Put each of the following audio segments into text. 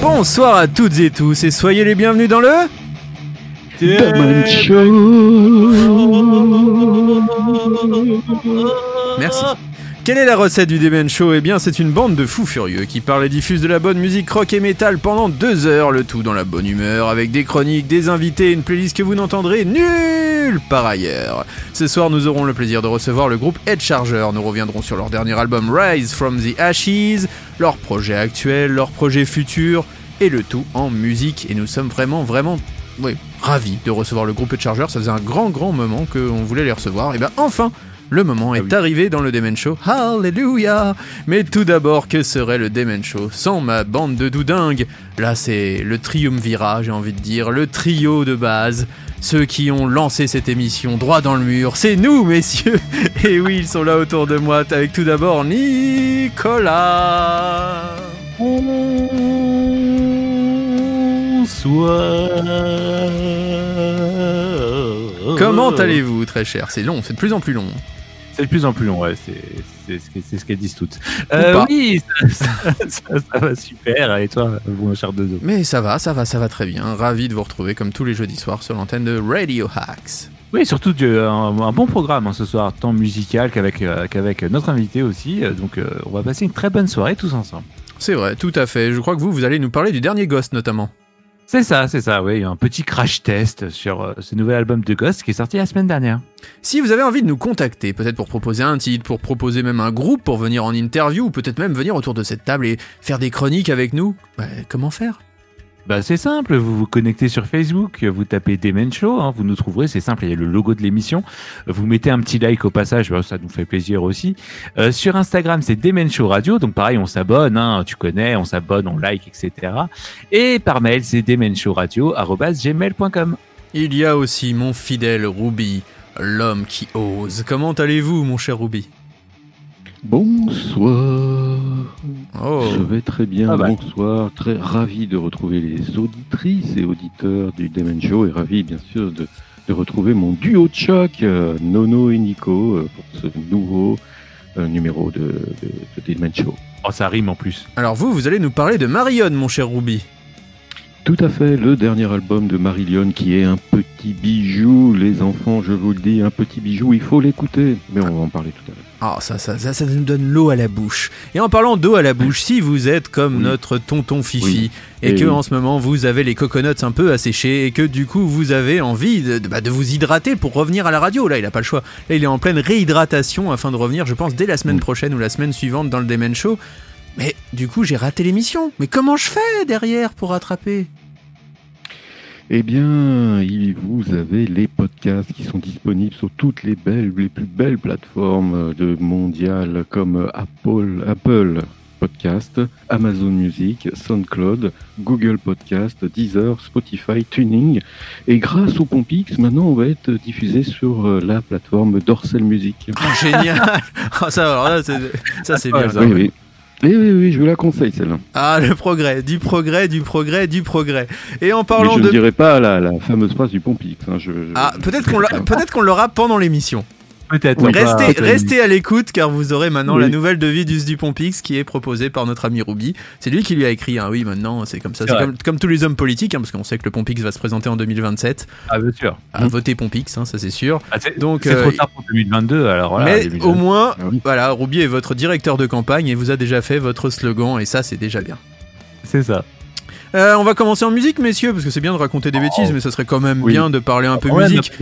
Bonsoir à toutes et tous et soyez les bienvenus dans le Demen Merci. Quelle est la recette du Demen Show? Eh bien, c'est une bande de fous furieux qui parle et diffuse de la bonne musique rock et metal pendant deux heures, le tout dans la bonne humeur, avec des chroniques, des invités et une playlist que vous n'entendrez nulle part ailleurs. Ce soir, nous aurons le plaisir de recevoir le groupe Head Charger. Nous reviendrons sur leur dernier album Rise from the Ashes, leur projet actuel, leur projet futur, et le tout en musique. Et nous sommes vraiment, vraiment oui, ravis de recevoir le groupe Head Charger. Ça faisait un grand, grand moment qu'on voulait les recevoir. Et bien enfin, le moment est arrivé dans le Demen Show. Hallelujah Mais tout d'abord, que serait le Demen Show sans ma bande de doudingues? Là, c'est le triumvirat, j'ai envie de dire, le trio de base. Ceux qui ont lancé cette émission droit dans le mur, c'est nous, messieurs Et oui, ils sont là autour de moi, avec tout d'abord Nicolas Bonsoir. Comment allez-vous, très cher? C'est long, c'est de plus en plus long. C'est de plus en plus long, ouais. C'est ce qu'elles disent toutes. Euh, oui, ça, ça- ça- ça va super. Et toi, mon cher Dodo Mais ça va, ça va, ça va très bien. Ravi de vous retrouver comme tous les jeudis soirs sur l'antenne de Radio Hacks. Oui, surtout du- un, un bon programme hein, ce soir, tant musical qu'avec euh, notre invité aussi. Euh, Donc, euh, on va passer une très bonne soirée tous ensemble. C'est vrai, tout à fait. Je crois que vous, vous allez nous parler du dernier Ghost notamment. C'est ça, c'est ça. Oui, un petit crash test sur euh, ce nouvel album de Ghost qui est sorti la semaine dernière. Si vous avez envie de nous contacter, peut-être pour proposer un titre, pour proposer même un groupe, pour venir en interview, ou peut-être même venir autour de cette table et faire des chroniques avec nous, bah, comment faire? Bah, c'est simple, vous vous connectez sur Facebook, vous tapez Demen Show, hein, vous nous trouverez, c'est simple, il y a le logo de l'émission. Vous mettez un petit like au passage, bah, ça nous fait plaisir aussi. Euh, sur Instagram, c'est Demen Show Radio, donc pareil, on s'abonne, hein, tu connais, on s'abonne, on like, etc. Et par mail, c'est demenshowradio.gmail.com. Il y a aussi mon fidèle Ruby, l'homme qui ose. Comment allez-vous, mon cher Ruby Bonsoir. Oh, Je vais très bien. Ah bah. Bonsoir. Très ravi de retrouver les auditrices et auditeurs du Demen Show et ravi bien sûr de, de retrouver mon duo de choc, euh, Nono et Nico, euh, pour ce nouveau euh, numéro de, de, de Demen Show. Oh, ça rime en plus. alors vous, vous allez nous parler de Marion, mon cher Ruby. Tout à fait, le dernier album de Marillion qui est un petit bijou, les enfants, je vous le dis, un petit bijou, il faut l'écouter. Mais on va en parler tout à l'heure. Ah, ça, ça, ça, ça nous donne l'eau à la bouche. Et en parlant d'eau à la bouche, si vous êtes comme Oui. notre tonton Fifi, Oui. et que oui. en ce moment vous avez les coconuts un peu asséchés, et que du coup vous avez envie de, de- bah, de vous hydrater pour revenir à la radio, là il a pas le choix. Là il est en pleine réhydratation afin de revenir, je pense, dès la semaine Mm. prochaine ou la semaine suivante dans le Demen Show. Mais du coup j'ai raté l'émission. Mais comment je fais derrière pour rattraper? Eh bien, il- vous avez les podcasts qui sont disponibles sur toutes les belles, les plus belles plateformes de mondiales comme Apple, Apple Podcast, Amazon Music, SoundCloud, Google Podcast, Deezer, Spotify, Tuning. Et grâce au Pompix, maintenant, on va être diffusé sur euh, la plateforme Dorsal Music. Ah, Génial Ah, Ça, alors là, c'est- ça c'est bien. Ça. Oui, oui. Oui, oui, oui, je vous la conseille, celle-là. Ah, le progrès, du progrès, du progrès, du progrès. Et en Mais parlant je de ne dirai pas la, la fameuse phrase du Pompix. hein, je- je- Ah, je- peut-être qu'on l'a- peut-être qu'on l'aura pendant l'émission. Peut-être. Oui. Restez, à l'écoute car vous aurez maintenant Oui. la nouvelle de Vidus du Pompix qui est proposée par notre ami Ruby. C'est lui qui lui a écrit, hein, oui, maintenant c'est comme ça. C'est comme, comme tous les hommes politiques, hein, parce qu'on sait que le Pompix va se présenter en 2027. Ah, bien sûr. À voter Pompix, hein, ça c'est sûr. Ah, c'est Donc, c'est euh, trop tard pour 2022, alors voilà. Mais 2022. au moins, Ah oui. voilà, Ruby est votre directeur de campagne et vous a déjà fait votre slogan et ça c'est déjà bien. C'est ça. Euh, on va commencer en musique, messieurs, parce que c'est bien de raconter des Oh. bêtises, mais ça serait quand même Oui. bien de parler un peu Ouais, musique.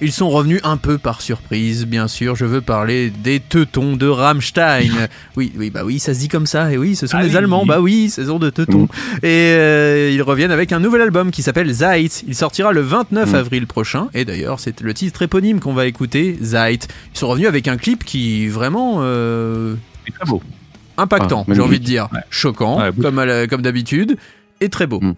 Ils sont revenus un peu par surprise, bien sûr. Je veux parler des Teutons de Rammstein. Oui, oui, bah oui, ça se dit comme ça. Et oui, ce sont Ah des oui. Allemands. Bah oui, saison de Teutons. Mm. Et euh, ils reviennent avec un nouvel album qui s'appelle Zeit. Il sortira le 29 Mm. avril prochain. Et d'ailleurs, c'est le titre éponyme qu'on va écouter, Zeit. Ils sont revenus avec un clip qui vraiment euh, C'est très beau. impactant, Ah, j'ai envie de dire, Ouais. choquant, Ouais, comme d'habitude, et très beau. Mm.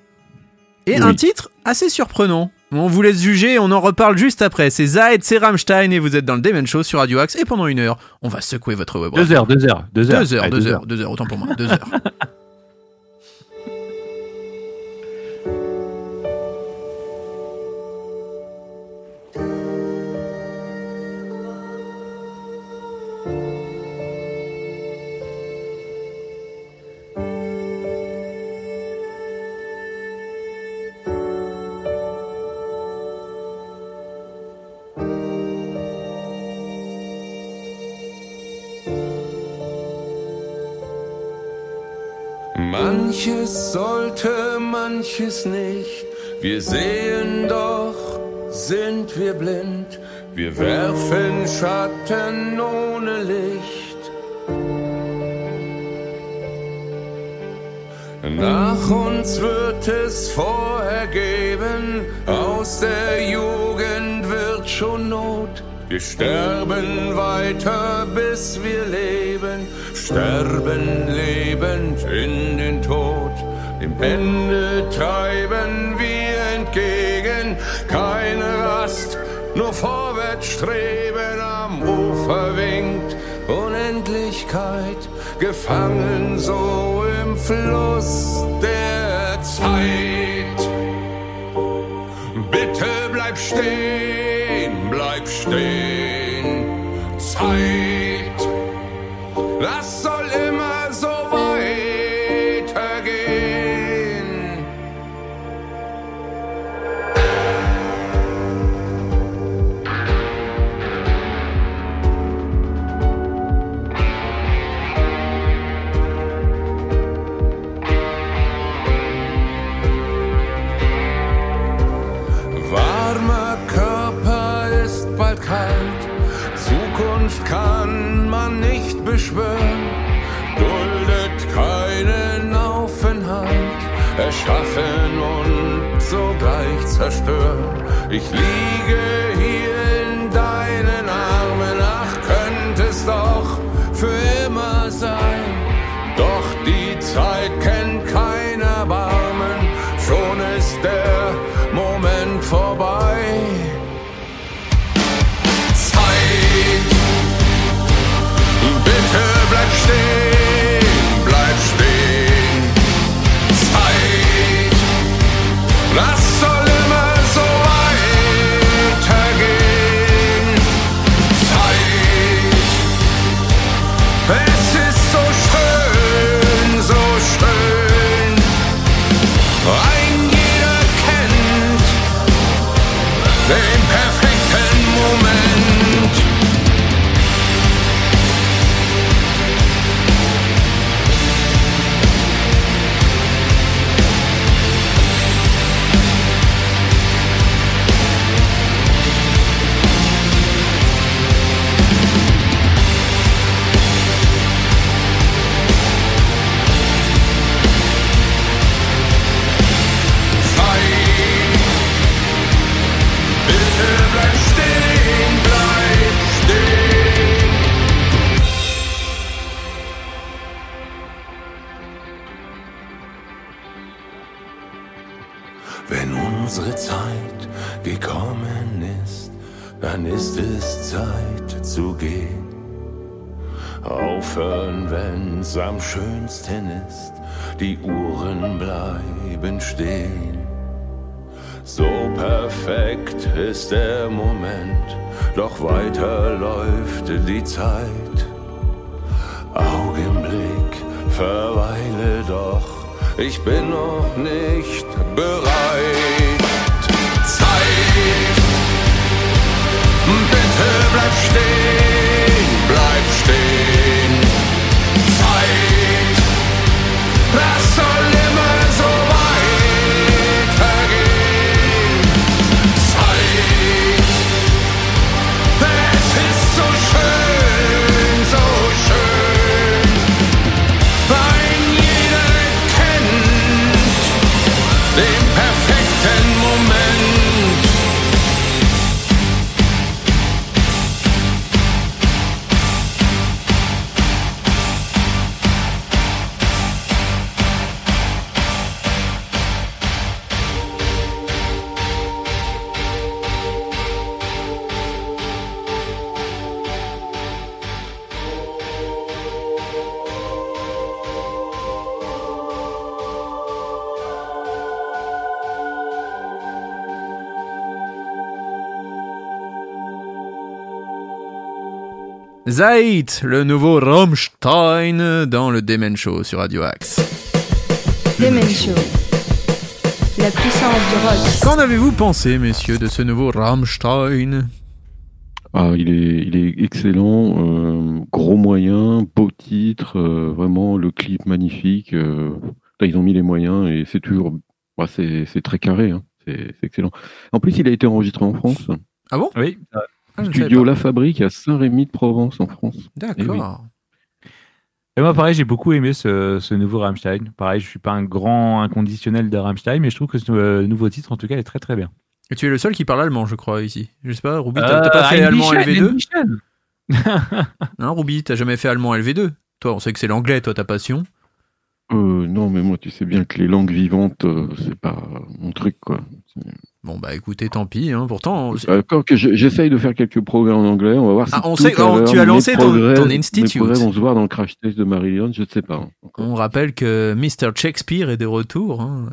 Et Oui. un titre assez surprenant. On vous laisse juger, on en reparle juste après. C'est Zaid, c'est Rammstein et vous êtes dans le Demen Show sur Radio Axe. Et pendant une heure, on va secouer votre web. Deux heures, deux heures, deux heures. Deux heures, Allez, deux heures, deux heures, autant pour moi, deux heures. manches nicht. Wir sehen doch, sind wir blind. Wir werfen Schatten ohne Licht. Nach uns wird es vorher geben, aus der Jugend wird schon Not. Wir sterben weiter, bis wir leben, sterben lebend in den Tod. Dem Ende treiben wir entgegen, keine Rast, nur vorwärts streben, am Ufer winkt Unendlichkeit, gefangen so im Fluss der Zeit. Bitte bleib stehen, bleib stehen. Zerstören. Ich liege hier in deinen Armen, ach könnte es doch für immer sein, doch die Zeit kennt kein Erbarmen, schon ist der Moment vorbei. Zeit, bitte bleib stehen, schönsten ist, die Uhren bleiben stehen. So perfekt ist der Moment, doch weiter läuft die Zeit. Augenblick, verweile doch, ich bin noch nicht bereit. Zeit, bitte bleib stehen, la sollevo Zeit, le nouveau Rammstein dans le Demen Show sur Radio Axe. Demen Show. La puissance du rock. Qu'en avez-vous pensé, messieurs, de ce nouveau Rammstein? Ah, il est, il est excellent, euh, gros moyen, beau titre, euh, vraiment le clip magnifique. euh, là, ils ont mis les moyens et c'est toujours, bah, c'est c'est très carré, hein, c'est c'est excellent. En plus, il a été enregistré en France, Ah bon? Oui. Ah, ne studio. La Fabrique à Saint-Rémy de Provence en France. D'accord. Et moi, pareil, j'ai beaucoup aimé ce, ce nouveau Rammstein. Pareil, je suis pas un grand inconditionnel de Rammstein, mais je trouve que ce euh, nouveau titre, en tout cas, est très très bien. Et tu es le seul qui parle allemand, je crois, ici. Je sais pas, Ruby, t'as Euh, pas fait allemand bisschen, LV2 ein bisschen. Non, Ruby, t'as jamais fait allemand LV2 Toi, on sait que c'est l'anglais, toi, ta passion. Euh, non, mais moi, tu sais bien que les langues vivantes, euh, c'est pas mon truc, quoi. Bon, bah écoutez, tant pis. Hein. Pourtant, c'est- D'accord que je- j'essaye de faire quelques progrès en anglais, on va voir si Ah, on tout sait- à tu as lancé ton- progrès- ton mes institute. progrès vont se voir dans le crash test de Marillion, je ne sais pas. hein, encore. on rappelle que Mr. Shakespeare est de retour. hein.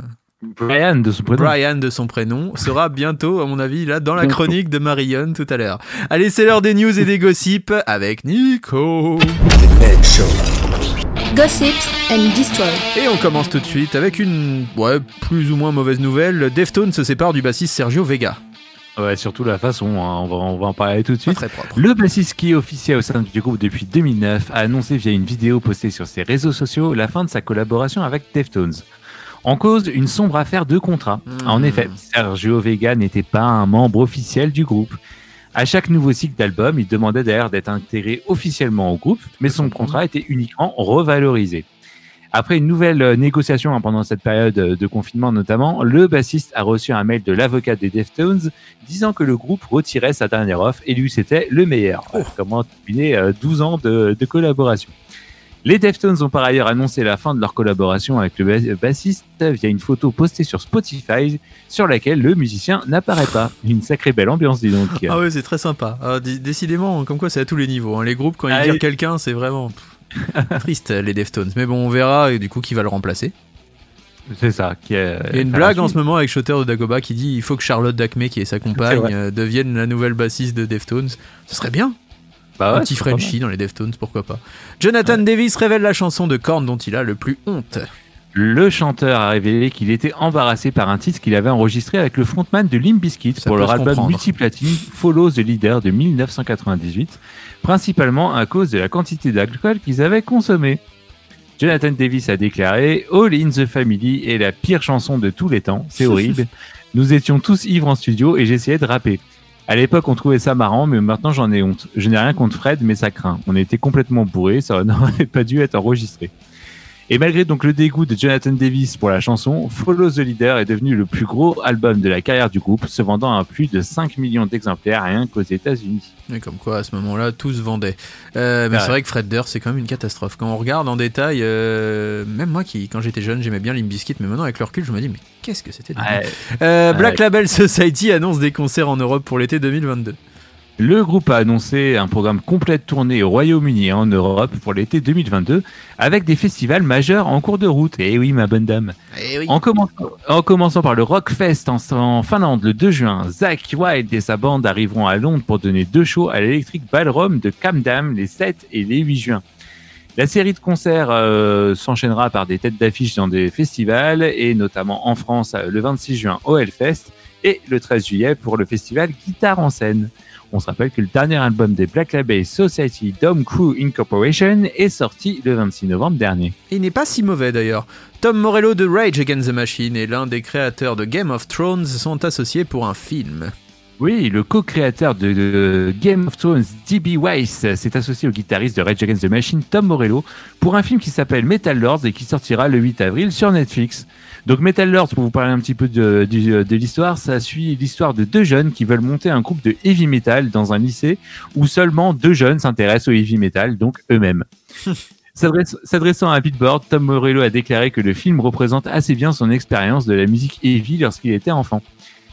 Brian de son prénom. Brian de son prénom sera bientôt, à mon avis, là dans la chronique de Marion tout à l'heure. Allez, c'est l'heure des news et des gossips avec Nico. Gossips and Destroy. Et on commence tout de suite avec une, ouais, plus ou moins mauvaise nouvelle. Deftones se sépare du bassiste Sergio Vega. Ouais, surtout la façon, hein, on, va, on va en parler tout de suite. très propre. Le bassiste qui est officiel au sein du groupe depuis 2009 a annoncé via une vidéo postée sur ses réseaux sociaux la fin de sa collaboration avec Deftones. En cause, une sombre affaire de contrat. Mhm. En effet, Sergio Vega n'était pas un membre officiel du groupe. À chaque nouveau cycle d'album, il demandait d'ailleurs d'être intégré officiellement au groupe, mais son contrat était uniquement revalorisé. Après une nouvelle euh, négociation hein, pendant cette période euh, de confinement notamment, le bassiste a reçu un mail de l'avocat des Deftones disant que le groupe retirait sa dernière offre et lui c'était le meilleur. Oh. Comment terminer euh, 12 ans de, de collaboration. Les Deftones ont par ailleurs annoncé la fin de leur collaboration avec le ba- bassiste via une photo postée sur Spotify sur laquelle le musicien n'apparaît pas. Une sacrée belle ambiance, dis donc. Ah ouais, c'est très sympa. Ah, dé- décidément, comme quoi c'est à tous les niveaux. hein. Les groupes, quand ils Ah, virent et- quelqu'un, c'est vraiment triste, les Deftones. Mais bon, on verra, et du coup, qui va le remplacer. C'est ça. Qui est, Il y a une enfin, blague en ce moment avec Shotter de Dagoba qui dit il faut que Charlotte Dacme, qui est sa compagne, euh, devienne la nouvelle bassiste de Deftones. Ce serait bien. Bah un petit. Frenchie dans les Deftones, pourquoi pas. Jonathan Davis révèle la chanson de Korn dont il a le plus honte. Le chanteur a révélé qu'il était embarrassé par un titre qu'il avait enregistré avec le frontman de Limp Bizkit pour leur album multiplatine Follow the Leader de 1998, principalement à cause de la quantité d'alcool qu'ils avaient consommé. Jonathan Davis a déclaré All in the Family est la pire chanson de tous les temps, c'est horrible. Nous étions tous ivres en studio et j'essayais de rapper. À l'époque, on trouvait ça marrant, mais maintenant j'en ai honte. Je n'ai rien contre Fred, mais ça craint. On était complètement bourrés, ça n'aurait pas dû être enregistré. Et malgré donc le dégoût de Jonathan Davis pour la chanson, Follow the Leader est devenu le plus gros album de la carrière du groupe, se vendant à plus de 5 millions d'exemplaires rien qu'aux États-Unis. Et comme quoi, à ce moment-là, tout se vendait. Euh, mais Ah c'est ouais. vrai que Fred Durst, c'est quand même une catastrophe. Quand on regarde en détail, euh, même moi qui, quand j'étais jeune, j'aimais bien Limp Bizkit, mais maintenant avec le recul, je me dis, mais qu'est-ce que c'était Ouais. Euh, Black Ouais. Label Society annonce des concerts en Europe pour l'été 2022. Le groupe a annoncé un programme complet de tournée au Royaume-Uni et en Europe pour l'été 2022, avec des festivals majeurs en cours de route. Et oui, ma bonne dame. Eh oui. En commençant, en commençant par le Rockfest en, en Finlande le 2 juin, Zach Wilde et sa bande arriveront à Londres pour donner deux shows à l'électrique Ballroom de Camdam les 7 et les 8 juin. La série de concerts euh, s'enchaînera par des têtes d'affiche dans des festivals et notamment en France euh, le 26 juin au Hellfest et le 13 juillet pour le festival Guitare en scène. On se rappelle que le dernier album des Black Label Society Dome Crew Incorporation est sorti le 26 novembre dernier. Il n'est pas si mauvais d'ailleurs. Tom Morello de Rage Against the Machine et l'un des créateurs de Game of Thrones sont associés pour un film. Oui, le co-créateur de, de Game of Thrones, D.B. Weiss, s'est associé au guitariste de Rage Against the Machine, Tom Morello, pour un film qui s'appelle Metal Lords et qui sortira le 8 avril sur Netflix. Donc Metal Lords, pour vous parler un petit peu de, l'histoire, ça suit l'histoire de deux jeunes qui veulent monter un groupe de heavy metal dans un lycée où seulement deux jeunes s'intéressent au heavy metal, donc eux-mêmes. S'adressant à Beatboard, Tom Morello a déclaré que le film représente assez bien son expérience de la musique heavy lorsqu'il était enfant.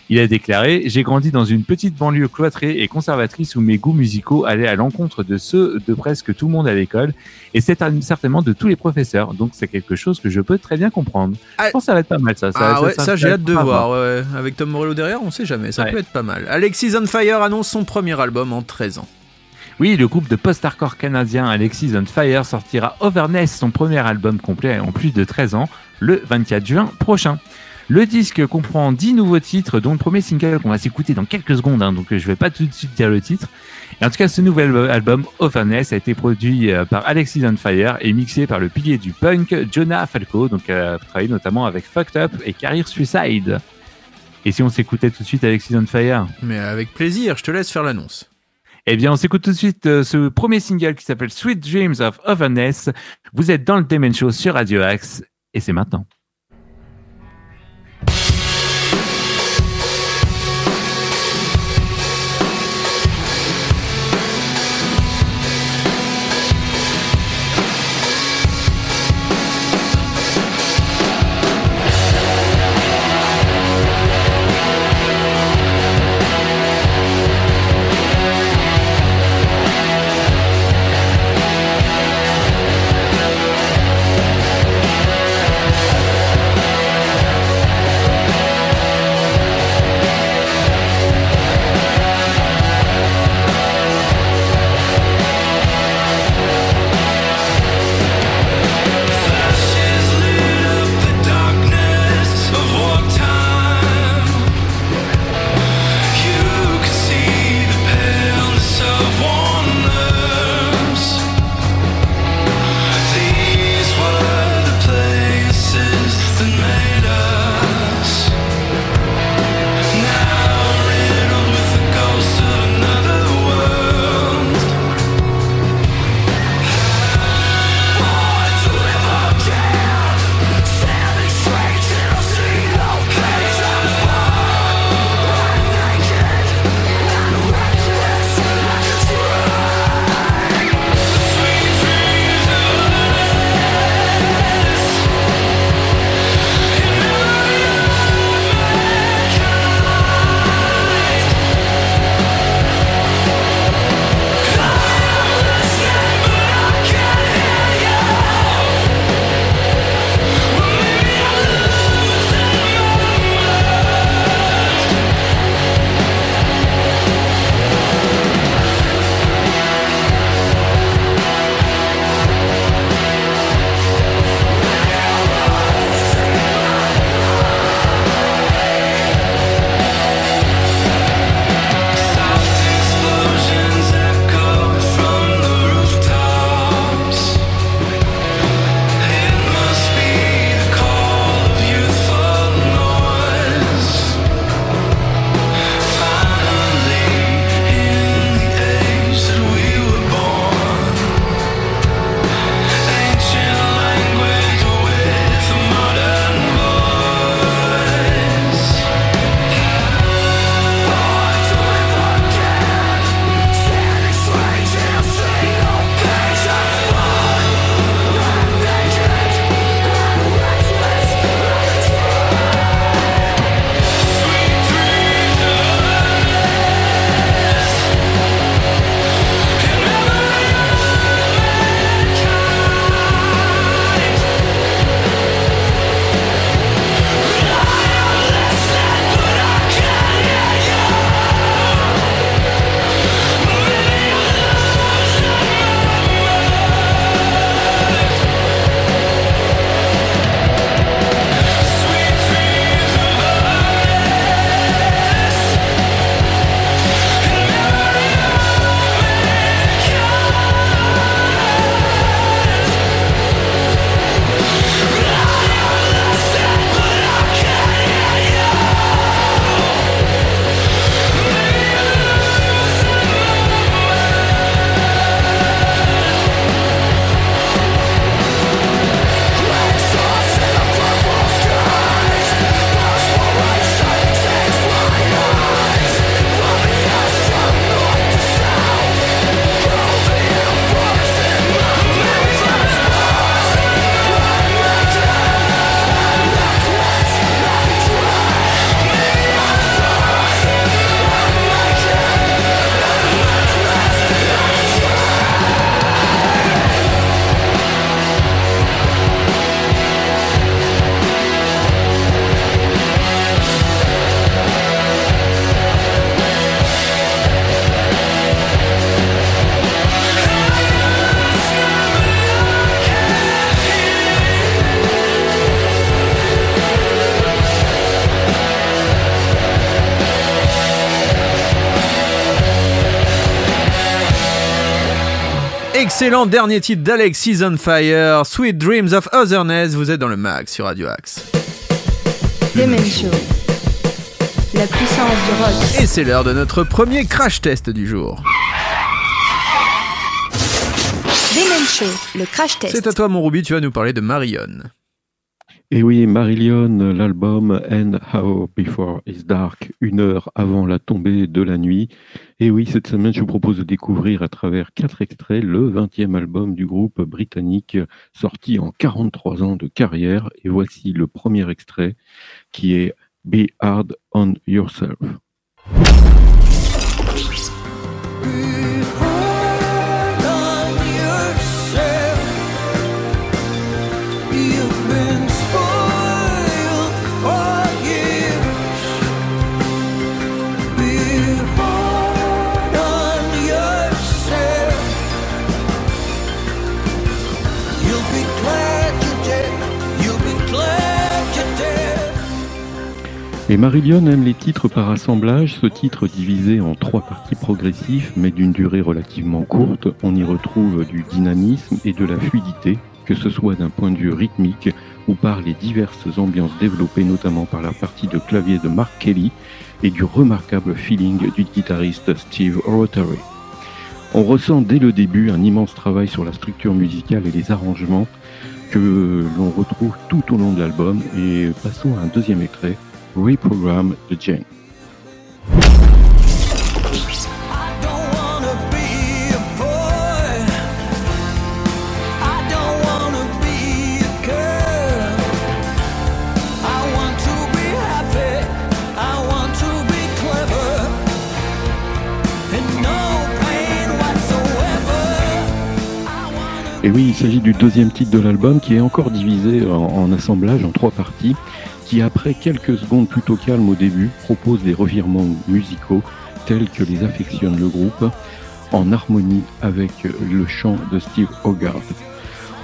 Il a déclaré J'ai grandi dans une petite banlieue cloîtrée et conservatrice où mes goûts musicaux allaient à l'encontre de ceux de presque tout le monde à l'école, et c'est certainement de tous les professeurs, donc c'est quelque chose que je peux très bien comprendre. Ah. Je pense que ça va être pas mal ça. ça ah ouais, ça, j'ai hâte de voir. ouais. Avec Tom Morello derrière, on sait jamais, ça Ouais. peut être pas mal. Alexis on Fire annonce son premier album en 13 ans. Oui, le groupe de post-hardcore canadien Alexis on Fire sortira Overness, son premier album complet en plus de 13 ans, le 24 juin prochain. Le disque comprend 10 nouveaux titres, dont le premier single qu'on va s'écouter dans quelques secondes, hein, donc je vais pas tout de suite dire le titre. Et en tout cas, ce nouvel album, Overness, a été produit euh, par Alexis on Fire et mixé par le pilier du punk, Jonah Falco, donc euh, travaillé notamment avec Fucked Up et Career Suicide. Et si on s'écoutait tout de suite Alexis on Fire Mais avec plaisir, je te laisse faire l'annonce. Eh bien, on s'écoute tout de suite euh, ce premier single qui s'appelle Sweet Dreams of Overness. Vous êtes dans le Demon Show sur Radio Axe et c'est maintenant. Bye. Excellent dernier titre d'Alex Season Fire, Sweet Dreams of Otherness. Vous êtes dans le mag sur Radio Axe. Demen Show. La puissance du rock. Et c'est l'heure de notre premier crash test du jour. Demen Show. Le crash test. C'est à toi mon Ruby, tu vas nous parler de Marion. Et oui, Marillion, l'album And How Before Is Dark, une heure avant la tombée de la nuit. Et oui, cette semaine, je vous propose de découvrir à travers quatre extraits le 20e album du groupe britannique sorti en 43 ans de carrière. Et voici le premier extrait qui est Be Hard on Yourself. Et Marillion aime les titres par assemblage, ce titre divisé en trois parties progressives mais d'une durée relativement courte, on y retrouve du dynamisme et de la fluidité, que ce soit d'un point de vue rythmique ou par les diverses ambiances développées notamment par la partie de clavier de Mark Kelly et du remarquable feeling du guitariste Steve Rotary. On ressent dès le début un immense travail sur la structure musicale et les arrangements que l'on retrouve tout au long de l'album. Et passons à un deuxième extrait Reprogram the Jane. I don't wanna be a boy. I don't wanna be a girl. I want to be happy. I want to be clever. And no pain whatsoever. I wanna Et oui, il s'agit du deuxième titre de l'album qui est encore divisé en assemblage en trois parties, qui après quelques secondes plutôt calmes au début propose des revirements musicaux tels que les affectionne le groupe, en harmonie avec le chant de Steve Hogarth.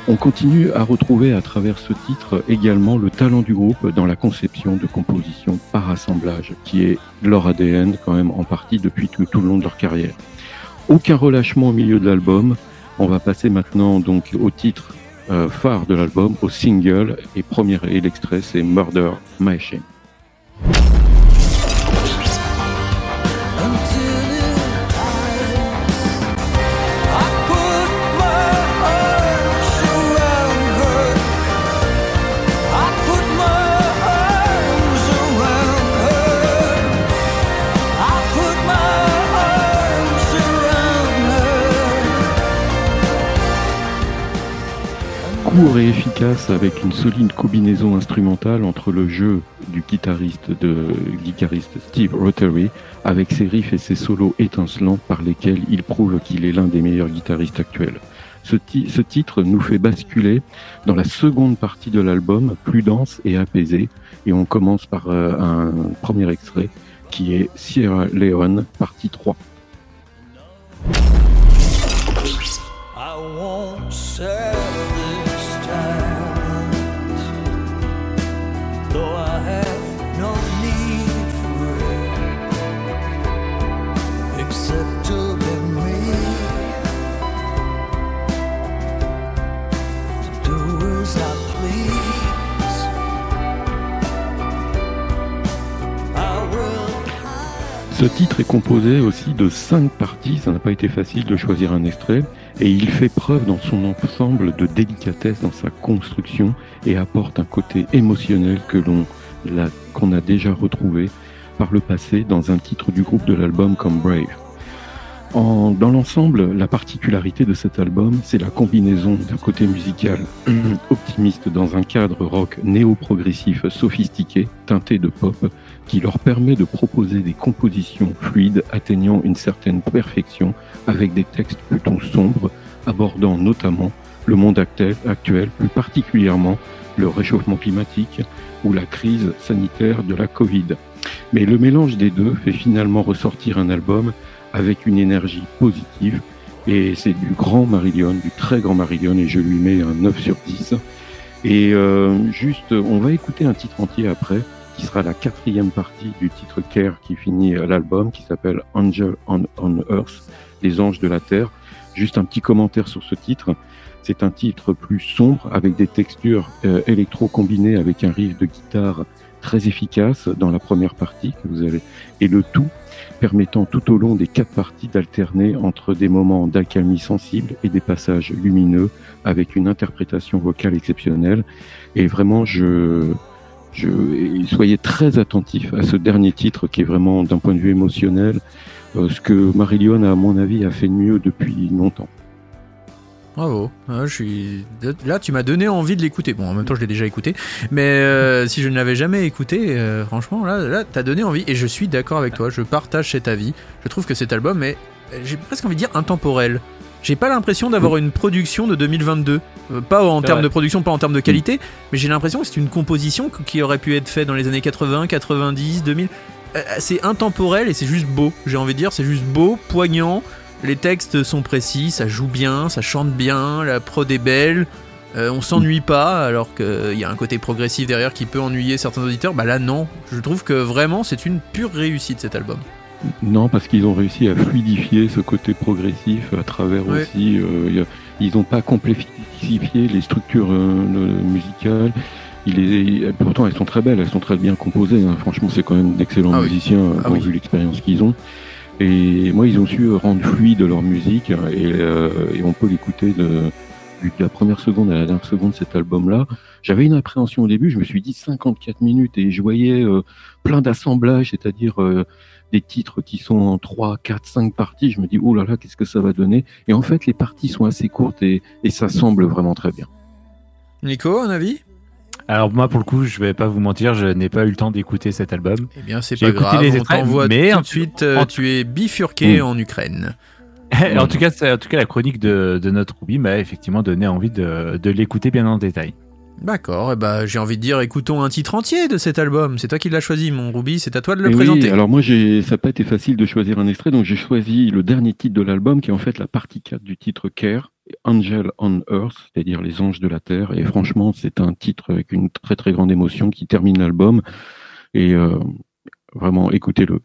On continue à retrouver à travers ce titre également le talent du groupe dans la conception de compositions par assemblage, qui est leur ADN quand même en partie depuis tout, tout le long de leur carrière. Aucun relâchement au milieu de l'album. On va passer maintenant donc au titre euh, phare de l'album, au single et premier et l'extrait c'est Murder Machine. Court et efficace avec une solide combinaison instrumentale entre le jeu du guitariste de guitariste Steve Rotary avec ses riffs et ses solos étincelants par lesquels il prouve qu'il est l'un des meilleurs guitaristes actuels. Ce, ti- ce titre nous fait basculer dans la seconde partie de l'album, plus dense et apaisée, et on commence par euh, un premier extrait qui est Sierra Leone, partie 3. I won't sell Ce titre est composé aussi de cinq parties, ça n'a pas été facile de choisir un extrait, et il fait preuve dans son ensemble de délicatesse dans sa construction et apporte un côté émotionnel que l'on qu'on a déjà retrouvé par le passé dans un titre du groupe de l'album comme Brave. Dans l'ensemble, la particularité de cet album, c'est la combinaison d'un côté musical optimiste dans un cadre rock néo-progressif sophistiqué, teinté de pop, qui leur permet de proposer des compositions fluides atteignant une certaine perfection avec des textes plutôt sombres, abordant notamment le monde actuel, plus particulièrement le réchauffement climatique ou la crise sanitaire de la Covid. Mais le mélange des deux fait finalement ressortir un album avec une énergie positive et c'est du grand Marillion, du très grand Marillion et je lui mets un 9 sur 10. Et euh, juste, on va écouter un titre entier après qui sera la quatrième partie du titre Care qui finit l'album qui s'appelle Angel on Earth, les anges de la terre. Juste un petit commentaire sur ce titre. C'est un titre plus sombre avec des textures euh, électro combinées avec un riff de guitare très efficace dans la première partie que vous avez et le tout permettant tout au long des quatre parties d'alterner entre des moments d'accalmie sensible et des passages lumineux avec une interprétation vocale exceptionnelle. Et vraiment, je, je, soyez très attentifs à ce dernier titre qui est vraiment d'un point de vue émotionnel ce que Marillion, à mon avis, a fait de mieux depuis longtemps. Bravo. Ah, je suis... Là, tu m'as donné envie de l'écouter. Bon, en même temps, je l'ai déjà écouté. Mais euh, si je ne l'avais jamais écouté, euh, franchement, là, là t'as donné envie. Et je suis d'accord avec toi. Je partage cet avis. Je trouve que cet album est, j'ai presque envie de dire, intemporel. J'ai pas l'impression d'avoir une production de 2022. Euh, pas en termes vrai. de production, pas en termes de qualité. Mais j'ai l'impression que c'est une composition qui aurait pu être faite dans les années 80, 90, 2000. Euh, C'est intemporel et c'est juste beau. J'ai envie de dire, c'est juste beau, poignant. Les textes sont précis, ça joue bien, ça chante bien, la prod est belle. euh, on s'ennuie pas, alors qu'il y a un côté progressif derrière qui peut ennuyer certains auditeurs. Bah là, non. Je trouve que vraiment, c'est une pure réussite cet album. Non, parce qu'ils ont réussi à fluidifier ce côté progressif à travers Ouais. aussi. euh, a- ils n'ont pas complexifié les structures euh, le- musicales. Il est, pourtant, elles sont très belles, elles sont très bien composées. hein. Franchement, c'est quand même d'excellents Ah musiciens, Ah oui. vu l'expérience qu'ils ont. Et moi, ils ont su rendre fluide leur musique hein, et, euh, et on peut l'écouter de, de la première seconde à la dernière seconde de cet album-là. J'avais une appréhension au début, je me suis dit 54 minutes et je voyais euh, plein d'assemblages, c'est-à-dire euh, des titres qui sont en 3, 4, 5 parties. Je me dis, oh là là, qu'est-ce que ça va donner? Et en fait, les parties sont assez courtes et, et ça semble vraiment très bien. Nico, un avis? Alors moi, pour le coup, je vais pas vous mentir, je n'ai pas eu le temps d'écouter cet album. Eh bien, c'est J'ai pas écouté grave. les on extraits, t'envoie mais tout en- de suite. euh, en- tu es bifurqué Mm. en Ukraine. en tout cas, c'est- en tout cas, la chronique de, de notre Ruby m'a effectivement donné envie de, de l'écouter bien en détail. D'accord, et bah j'ai envie de dire, écoutons un titre entier de cet album. C'est toi qui l'as choisi, mon Ruby, c'est à toi de le Et oui, présenter. alors moi, j'ai, ça n'a pas été facile de choisir un extrait, donc j'ai choisi le dernier titre de l'album, qui est en fait la partie 4 du titre Care, Angel on Earth, c'est-à-dire les anges de la terre. Et franchement, c'est un titre avec une très très grande émotion qui termine l'album. Et euh, vraiment, écoutez-le.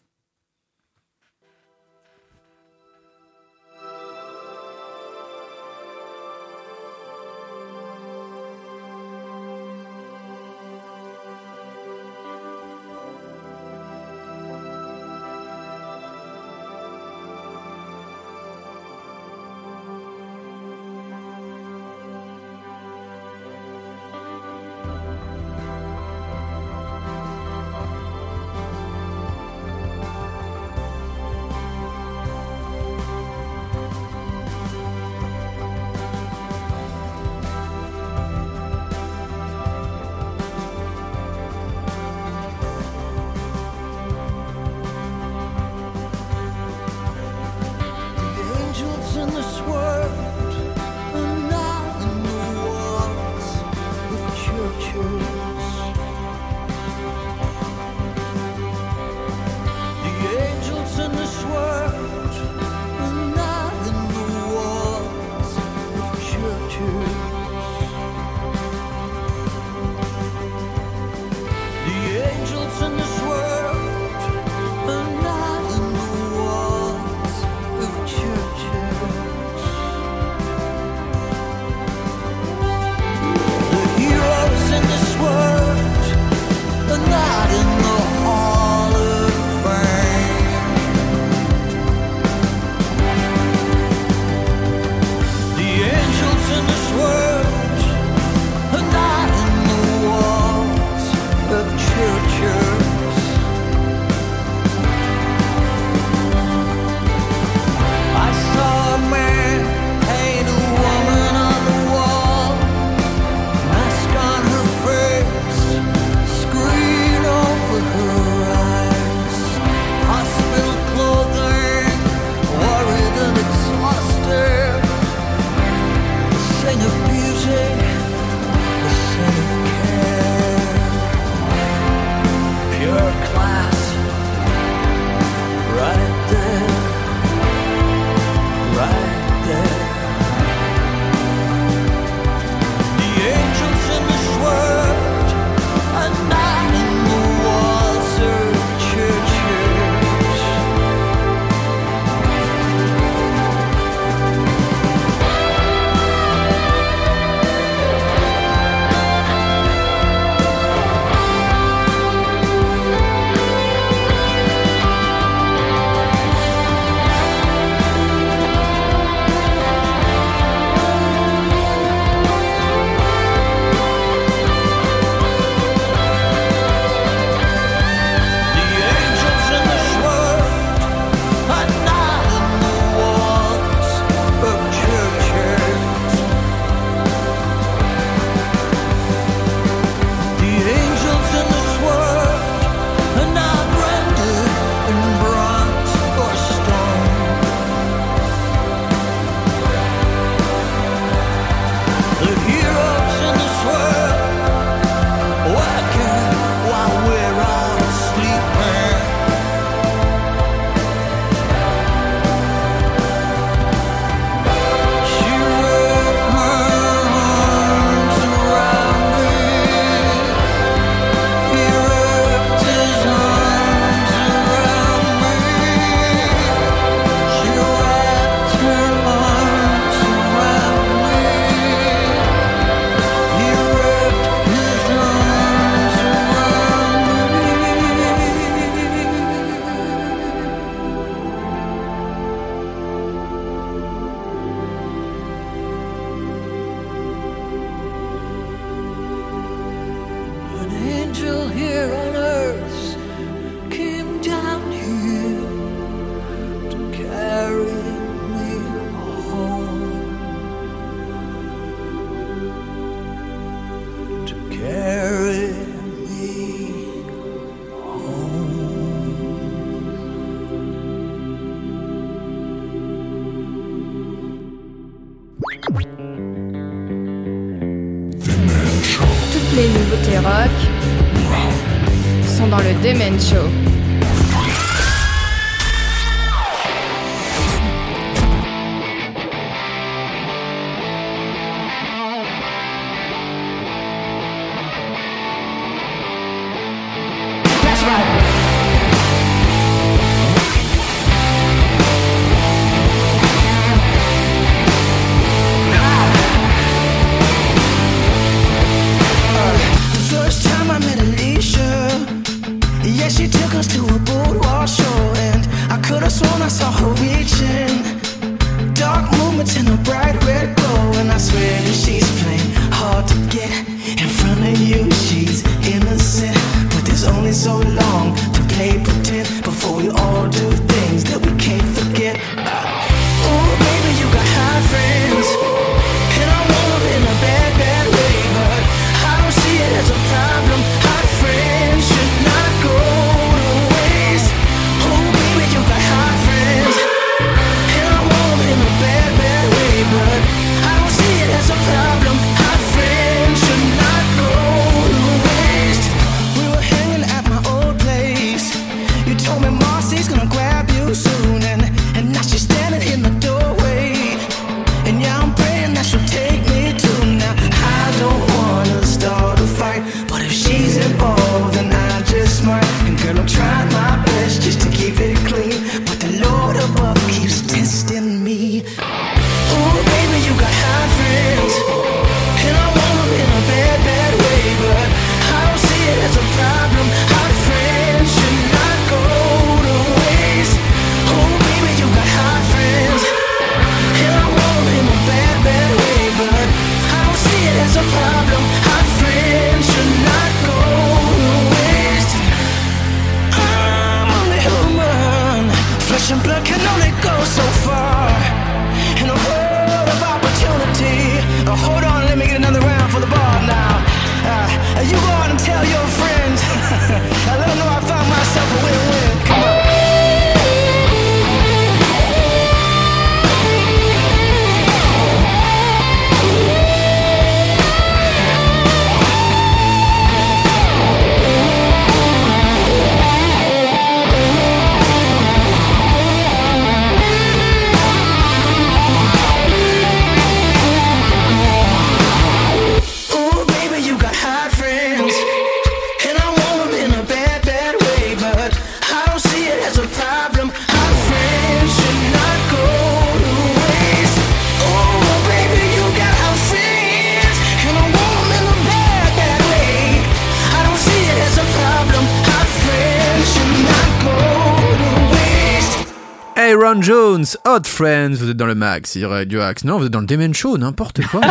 Jones, Hot Friends, vous êtes dans le max, il axe. Non, vous êtes dans le Demen Show, n'importe quoi.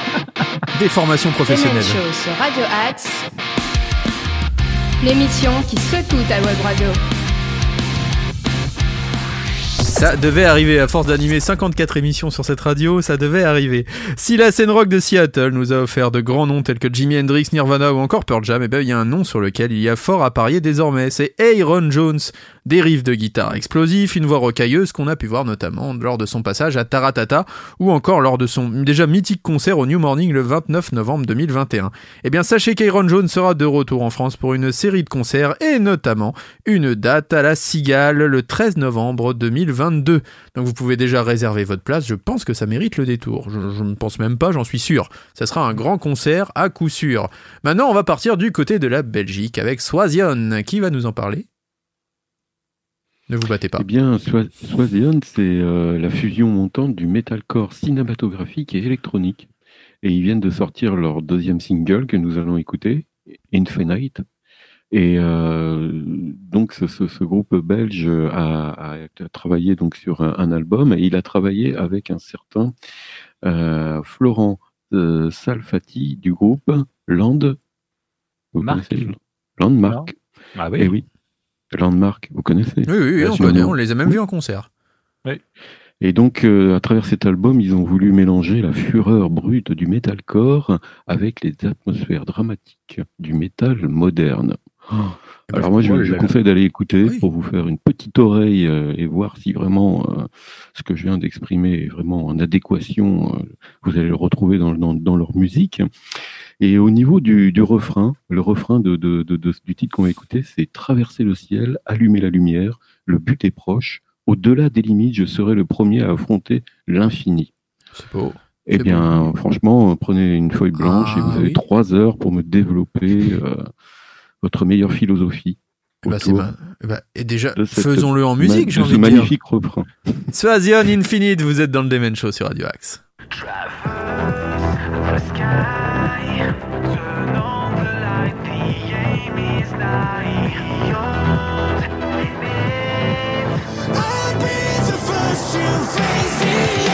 Des formations Demen professionnelles. Show sur Radio Axe. L'émission qui secoue ta web radio. Ça devait arriver, à force d'animer 54 émissions sur cette radio, ça devait arriver. Si la scène rock de Seattle nous a offert de grands noms tels que Jimi Hendrix, Nirvana ou encore Pearl Jam, eh ben, il y a un nom sur lequel il y a fort à parier désormais, c'est Aaron Jones. Des riffs de guitare explosifs, une voix rocailleuse qu'on a pu voir notamment lors de son passage à Taratata ou encore lors de son déjà mythique concert au New Morning le 29 novembre 2021. Eh bien, sachez qu'Aaron Jones sera de retour en France pour une série de concerts et notamment une date à la Cigale le 13 novembre 2022. Donc vous pouvez déjà réserver votre place, je pense que ça mérite le détour. Je, ne pense même pas, j'en suis sûr. Ça sera un grand concert à coup sûr. Maintenant, on va partir du côté de la Belgique avec Swazion. Qui va nous en parler? Ne vous battez pas. Eh bien, Swa- Swazion, c'est euh, la fusion montante du metalcore cinématographique et électronique. Et ils viennent de sortir leur deuxième single que nous allons écouter, Infinite. Et euh, donc, ce, ce- ce groupe belge a, a travaillé donc sur un, un album et il a travaillé avec un certain euh, Florent euh, Salfati du groupe Land. Landmark. Ah Eh oui, Landmark, vous connaissez Oui, oui, oui, on connaît, on les a même Oui. vus en concert. Et donc, euh, à travers cet album, ils ont voulu mélanger la fureur brute du metalcore avec les atmosphères dramatiques du métal moderne. Oh, bah, Alors moi, je, là. conseille d'aller écouter Oui. pour vous faire une petite oreille euh, et voir si vraiment euh, ce que je viens d'exprimer est vraiment en adéquation. euh, vous allez le retrouver dans, dans, dans leur musique. Et au niveau du, du refrain, le refrain de, de, de- de- du titre qu'on va écouter, c'est Traverser le ciel, allumer la lumière, le but est proche, au-delà des limites, je serai le premier à affronter l'infini. C'est beau. Eh bien, franchement, prenez une feuille blanche et Ah, vous avez oui. trois heures pour me développer euh, votre meilleure philosophie. Bah, ma- bah, et déjà, faisons-le en musique, j'ai envie de dire. magnifique refrain. Swazian Infinite, vous êtes dans le Demen Show sur Radio Axe. I'll be the first to face the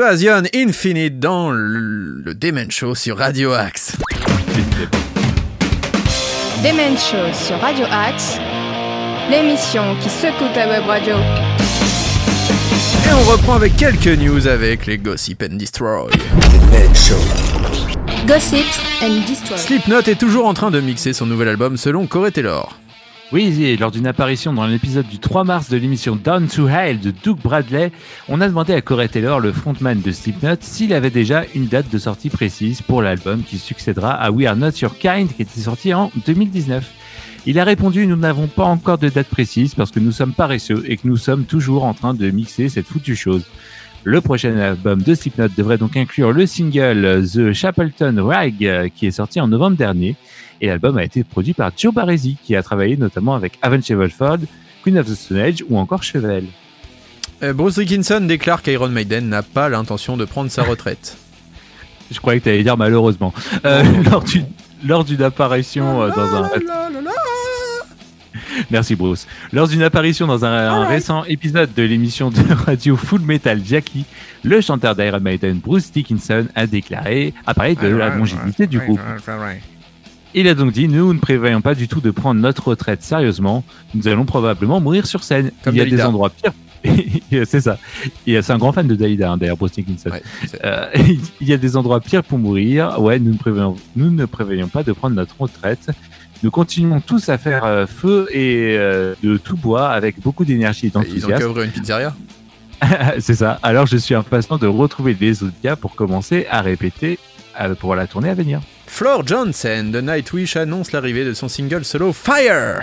Swazian Infinite dans le, Demen Show sur Radio Axe. Demen Show sur Radio Axe, l'émission qui secoue ta web radio. Et on reprend avec quelques news avec les Gossip and Destroy. Show. Gossips and Destroy. Slipknot est toujours en train de mixer son nouvel album selon Corey Taylor. Oui, lors d'une apparition dans l'épisode du 3 mars de l'émission Down to Hell de Doug Bradley, on a demandé à Corey Taylor, le frontman de Slipknot, s'il avait déjà une date de sortie précise pour l'album qui succédera à We Are Not Your Kind qui était sorti en 2019. Il a répondu Nous n'avons pas encore de date précise parce que nous sommes paresseux et que nous sommes toujours en train de mixer cette foutue chose. Le prochain album de Slipknot devrait donc inclure le single The Chapelton Rag euh, qui est sorti en novembre dernier. Et l'album a été produit par Joe Barresi qui a travaillé notamment avec Avenged Sevenfold, Queen of the Stone Age ou encore Chevelle. Euh, Bruce Dickinson déclare qu'Iron Maiden n'a pas l'intention de prendre sa retraite. Je croyais que tu allais dire malheureusement. Euh, lors d'une lors apparition euh, dans un Merci Bruce. Lors d'une apparition dans un, un récent épisode de l'émission de radio Full Metal Jackie, le chanteur d'Iron Maiden Bruce Dickinson a déclaré à parler de la longévité du groupe. Il a donc dit Nous ne prévoyons pas du tout de prendre notre retraite sérieusement. Nous allons probablement mourir sur scène. Comme Il y a des endroits pires. c'est ça. C'est un grand fan de Dalida, hein, d'ailleurs, Bruce Dickinson. Ouais, Euh, il y a des endroits pires pour mourir. Ouais, nous ne prévoyons, nous ne prévoyons pas de prendre notre retraite. Nous continuons tous à faire euh, feu et euh, de tout bois avec beaucoup d'énergie et Ils ont qu'à d'enthousiasme. ouvrir une pizzeria. C'est ça. Alors je suis impatient de retrouver les autres gars pour commencer à répéter pour la tournée à venir. Floor Johnson de Nightwish annonce l'arrivée de son single solo Fire.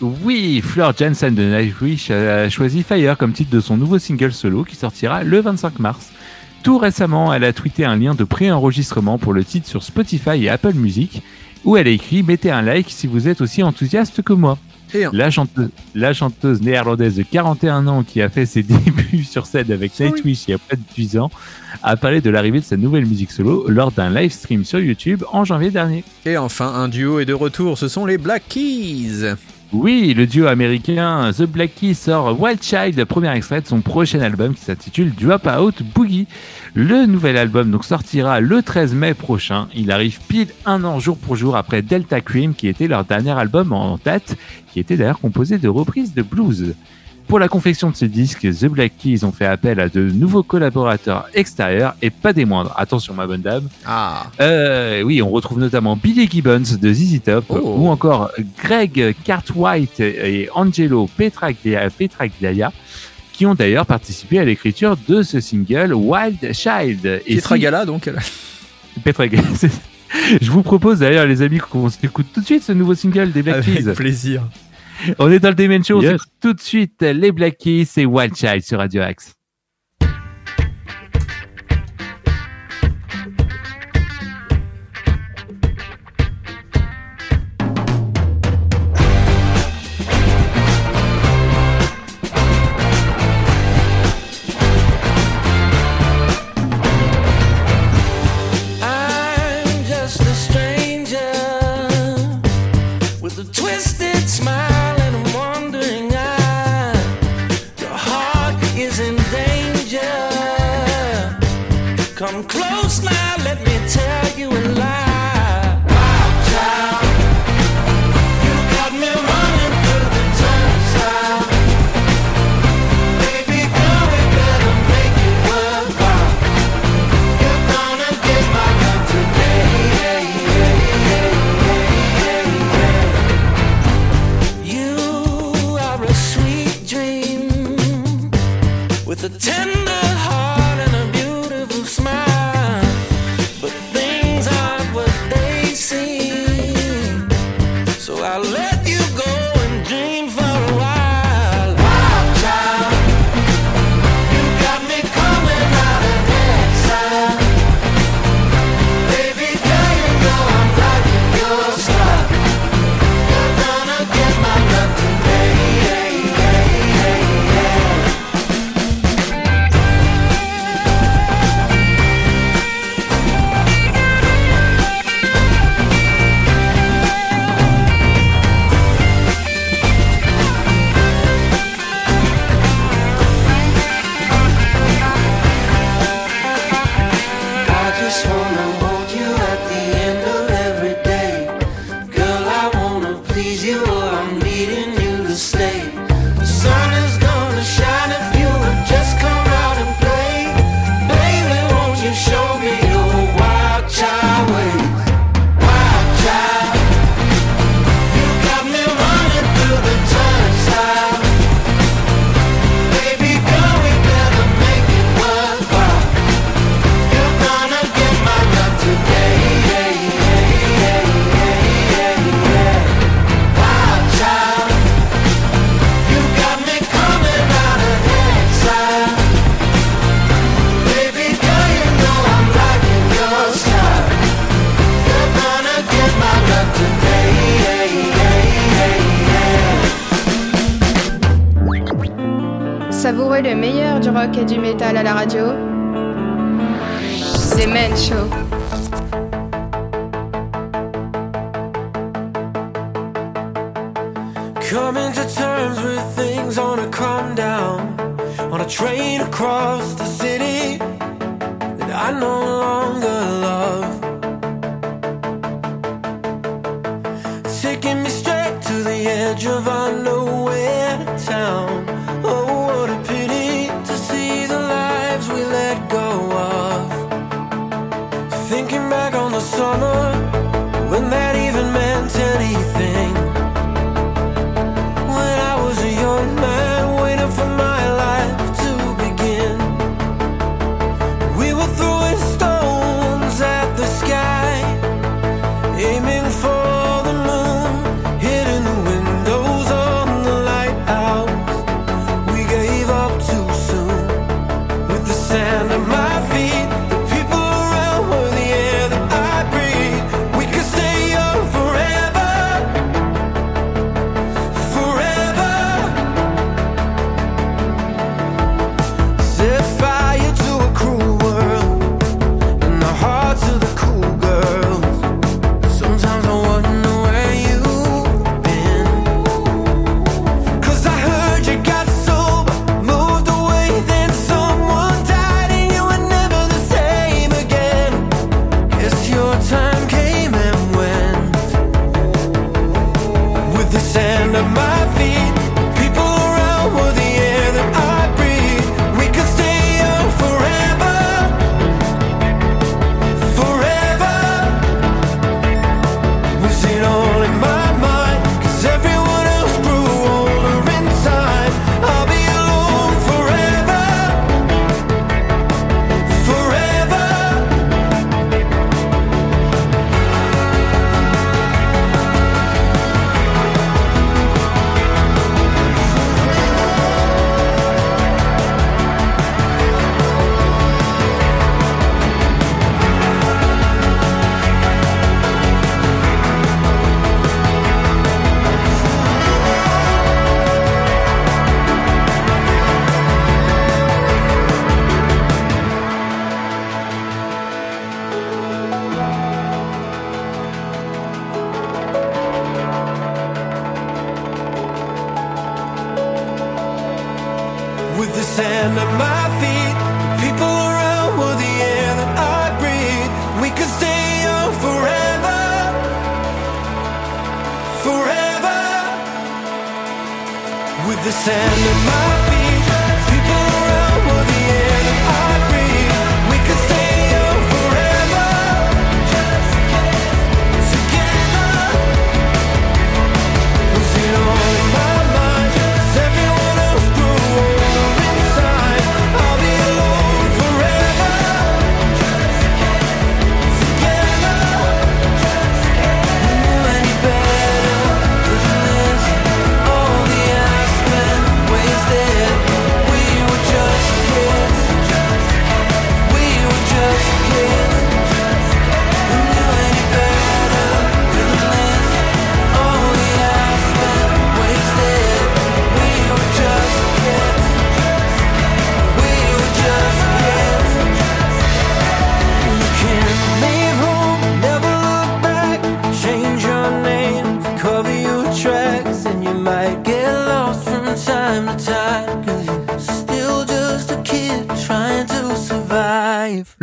Oui, Fleur Jensen de Nightwish a choisi Fire comme titre de son nouveau single solo qui sortira le 25 mars. Tout récemment, elle a tweeté un lien de pré-enregistrement pour le titre sur Spotify et Apple Music, où elle a écrit Mettez un like si vous êtes aussi enthousiaste que moi. La chanteuse, la chanteuse néerlandaise de 41 ans qui a fait ses débuts sur scène avec. Nightwish il y a près de 10 ans a parlé de l'arrivée de sa nouvelle musique solo lors d'un live stream sur YouTube en janvier dernier. Et enfin, un duo est de retour, ce sont les Black Keys. Oui, le duo américain The Black Keys sort Wild Child, le premier extrait de son prochain album qui s'intitule Drop Out Boogie. Le nouvel album donc sortira le 13 mai prochain. Il arrive pile un an jour pour jour après Delta Cream qui était leur dernier album en date, qui était d'ailleurs composé de reprises de blues. Pour la confection de ce disque, The Black Keys ont fait appel à de nouveaux collaborateurs extérieurs et pas des moindres. Attention ma bonne dame. Ah, Euh, oui, on retrouve notamment Billy Gibbons de ZZ Top Oh. ou encore Greg Cartwright et Angelo Petraglia, Petraglia qui ont d'ailleurs participé à l'écriture de ce single Wild Child. Et Pietra si- Gala donc. Petraglia, c'est- Je vous propose d'ailleurs, les amis, qu'on s'écoute tout de suite ce nouveau single des Black Keys. Avec plaisir. On est dans le Demon Show, on Yes. s'écoute tout de suite les Black Keys et Wild Child sur Radio Axe.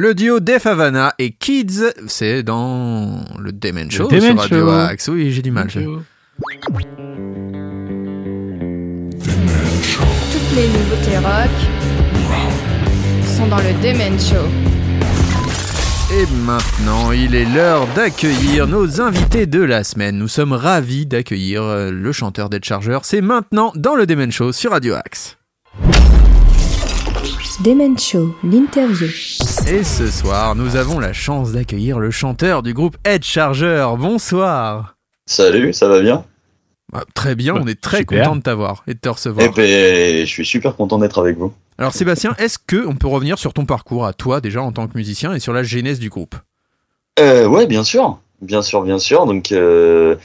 le duo Def Havana et Kids, c'est dans le Demen Show sur Radio Axe. Oui, j'ai du mal. Toutes les nouveautés rock sont dans le Demen Show. Et maintenant, il est l'heure d'accueillir nos invités de la semaine. Nous sommes ravis d'accueillir euh, le chanteur des Chargers. C'est maintenant dans le Demen Show sur Radio Axe. Show, l'interview. Et ce soir, nous avons la chance d'accueillir le chanteur du groupe Head Charger. Bonsoir. Salut, ça va bien bah, Très bien, bah, on est très content de t'avoir et de te recevoir. Eh ben, je suis super content d'être avec vous. Alors Sébastien, est-ce que on peut revenir sur ton parcours à toi déjà en tant que musicien et sur la genèse du groupe? Euh, Ouais, bien sûr, bien sûr, bien sûr. Donc euh,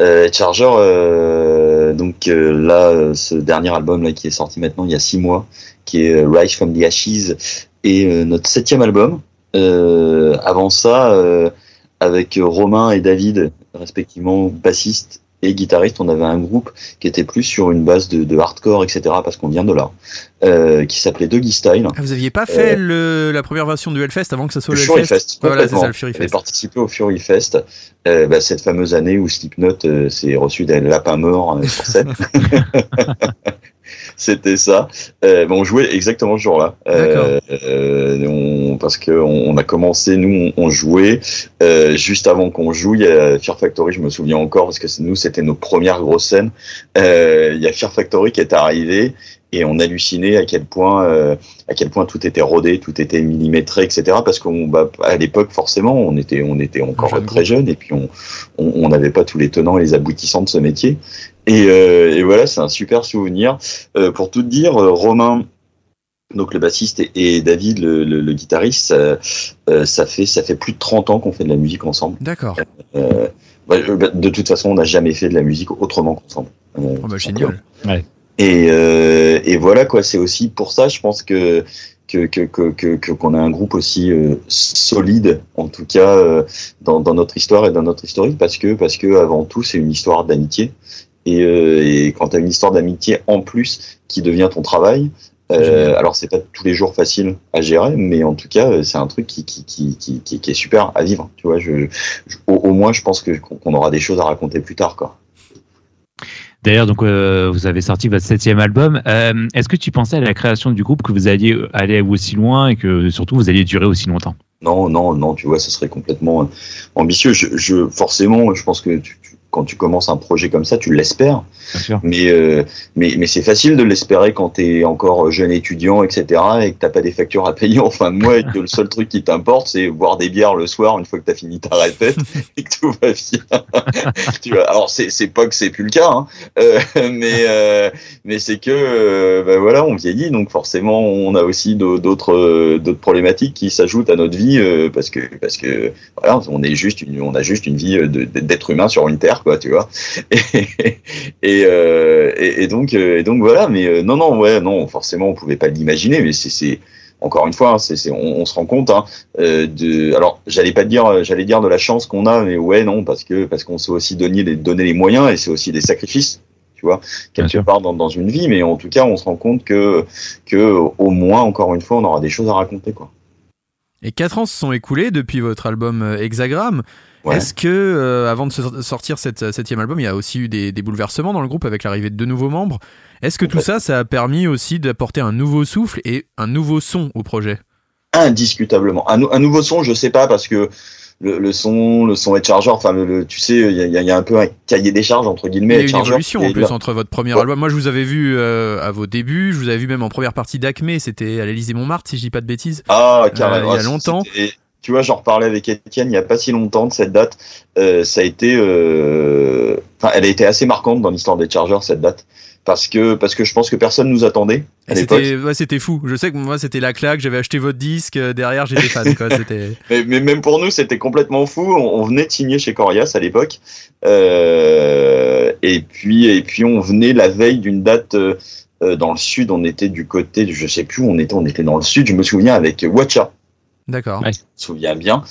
euh Charger. Euh, donc euh, là, euh, ce dernier album là qui est sorti maintenant il y a six mois, qui est euh, Rise from the Ashes, euh, notre septième album. Euh, avant ça, euh, avec Romain et David, respectivement bassistes et guitaristes, on avait un groupe qui était plus sur une base de, de hardcore, etc. Parce qu'on vient de là, euh, qui s'appait Doggy Style. Ah, vous aviez pas fait le, la première version du Hellfest avant que ça soit Le le, Fury Hellfest Fest, Voilà, c'est ça le Fury J'avais Fest. participé au Fury Fest, euh, bah, cette fameuse année où Slipknot euh, s'est reçu des lapins morts euh, sur scène. C'était ça. Euh, on jouait exactement ce jour-là. Euh, euh, on- parce que on, a commencé, nous, on, jouait euh, juste avant qu'on joue. Il y a Fear Factory, je me souviens encore, parce que nous, c'était nos premières grosses scènes. Euh, il y a Fear Factory qui est arrivé et on hallucinait à quel point, euh, à quel point tout était rodé, tout était millimétré, etc. Parce qu'on, bah, à l'époque, forcément, on était, on était encore jeune très jeunes et puis on on n'avait pas tous les tenants et les aboutissants de ce métier. Et, euh, et voilà, c'est un super souvenir. Euh, pour tout dire, euh, Romain, donc le bassiste, et, et David, le, le- le guitariste, ça, euh, ça fait ça fait plus de 30 ans qu'on fait de la musique ensemble. D'accord. Euh, bah, de toute façon, on n'a jamais fait de la musique autrement qu'ensemble. Euh, Oh, bah, génial. et, euh, et voilà quoi, c'est aussi pour ça, je pense que que que que que- que- qu'on a un groupe aussi euh, solide, en tout cas euh, dans, dans notre histoire et dans notre historique, parce que parce que avant tout, c'est une histoire d'amitié. Et, euh, et quand tu as une histoire d'amitié en plus qui devient ton travail, euh, alors c'est pas tous les jours facile à gérer, mais en tout cas euh, c'est un truc qui qui, qui, qui, est super à vivre. Tu vois, je, je- au, au moins je pense que qu'on aura des choses à raconter plus tard quoi. D'ailleurs, donc euh, vous avez sorti votre septième album. Euh, Est-ce que tu pensais à la création du groupe que vous alliez aller aussi loin et que surtout vous alliez durer aussi longtemps? Non, non, non, tu vois, ce serait complètement ambitieux. Je, je, forcément, je pense que tu- tu- quand tu commences un projet comme ça, tu l'espères, mais, euh, mais, mais c'est facile de l'espérer quand tu es encore jeune étudiant, etc., et que t'as pas des factures à payer. En fin de mois, et que le seul truc qui t'importe, c'est boire des bières le soir une fois que tu as fini ta répète, et que tout va bien. tu vois, alors, c'est c'est pas que c'est plus le cas, hein, euh, mais, euh, mais c'est que, bah voilà, on vieillit, donc forcément, on a aussi d'au- d'autres euh, d'autres problématiques qui s'ajoutent à notre vie, euh, parce que parce que voilà, on est juste une, on a juste une vie d'être humain sur une terre, quoi, tu vois. Et, et, euh, et, et donc euh, et donc voilà, mais euh, non non ouais non, forcément on pouvait pas l'imaginer, mais c'est encore une fois, hein, c'est, on, on se rend compte hein, euh, de. Alors, j'allais pas dire, j'allais dire de la chance qu'on a, mais ouais, non, parce que parce qu'on sait aussi donner les, les moyens et c'est aussi des sacrifices, tu vois, quelque part dans, dans une vie. Mais en tout cas, on se rend compte que que au moins, encore une fois, on aura des choses à raconter, quoi. Et 4 ans se sont écoulés depuis votre album euh, Hexagram. Ouais. Est-ce que, euh, avant de sortir cette euh, septième album, il y a aussi eu des, des bouleversements dans le groupe avec l'arrivée de deux nouveaux membres? Est-ce que tout ça, ça a permis aussi d'apporter un nouveau souffle et un nouveau son au projet? Indiscutablement. Un, un nouveau son, je sais pas parce que le, le son, le son est charger. Enfin, le, le- tu sais, il y y y a un peu un cahier des charges entre Il y guillemets. a et une Charger, évolution en et plus là- entre votre premier Ouais. album. Moi, je vous avais vu euh, à vos débuts, je vous avais vu même en première partie d'Acme, c'était à l'Élysée Montmartre, si je dis pas de bêtises. Ah, carrément. Euh, il y a longtemps. Tu vois, j'en reparlais avec Étienne il n'y a pas si longtemps de cette date. Euh, ça a été, euh, enfin, elle a été assez marquante dans l'histoire des Chargers cette date, parce que parce que je pense que personne nous attendait. C'était ouais, c'était fou. Je sais que moi, c'était la claque, j'avais acheté votre disque, euh, derrière, j'étais fan. Quoi. C'était... Mais, mais même pour nous, c'était complètement fou. On, on venait de signer chez Corias à l'époque, euh, et puis et puis on venait la veille d'une date. euh, euh, dans le sud, on était du côté, je sais plus où on était, on était dans le sud, je me souviens avec Watcha, D'accord. Ouais. je me souviens bien.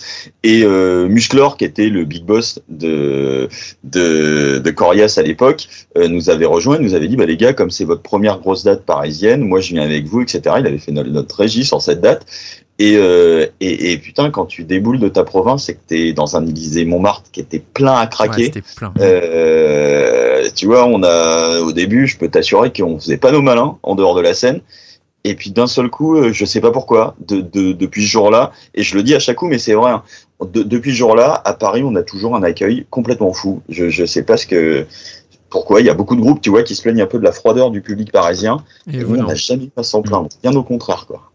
Et euh, Musclor, qui était le big boss de de, de Corias à l'époque, euh, nous avait rejoint, nous avait dit bah les gars, comme c'est votre première grosse date parisienne, moi je viens avec vous, etc. Il avait fait notre, notre régie sur cette date. Et, euh, et, et putain, quand tu déboules de ta province et que t'es dans un Élysée Montmartre qui était plein à craquer, plein. euh, tu vois, on a au début, je peux t'assurer qu'on faisait pas nos malins en dehors de la scène. Et puis d'un seul coup, euh, je sais pas pourquoi, de, de- depuis ce jour-là, et je le dis à chaque coup, mais c'est vrai. hein, de- depuis ce jour-là, à Paris, on a toujours un accueil complètement fou. Je, je sais pas ce que, pourquoi. Il y a beaucoup de groupes, tu vois, qui se plaignent un peu de la froideur du public parisien. Et Et vous, on n'a jamais pas s'en plaindre. Bien au contraire, quoi.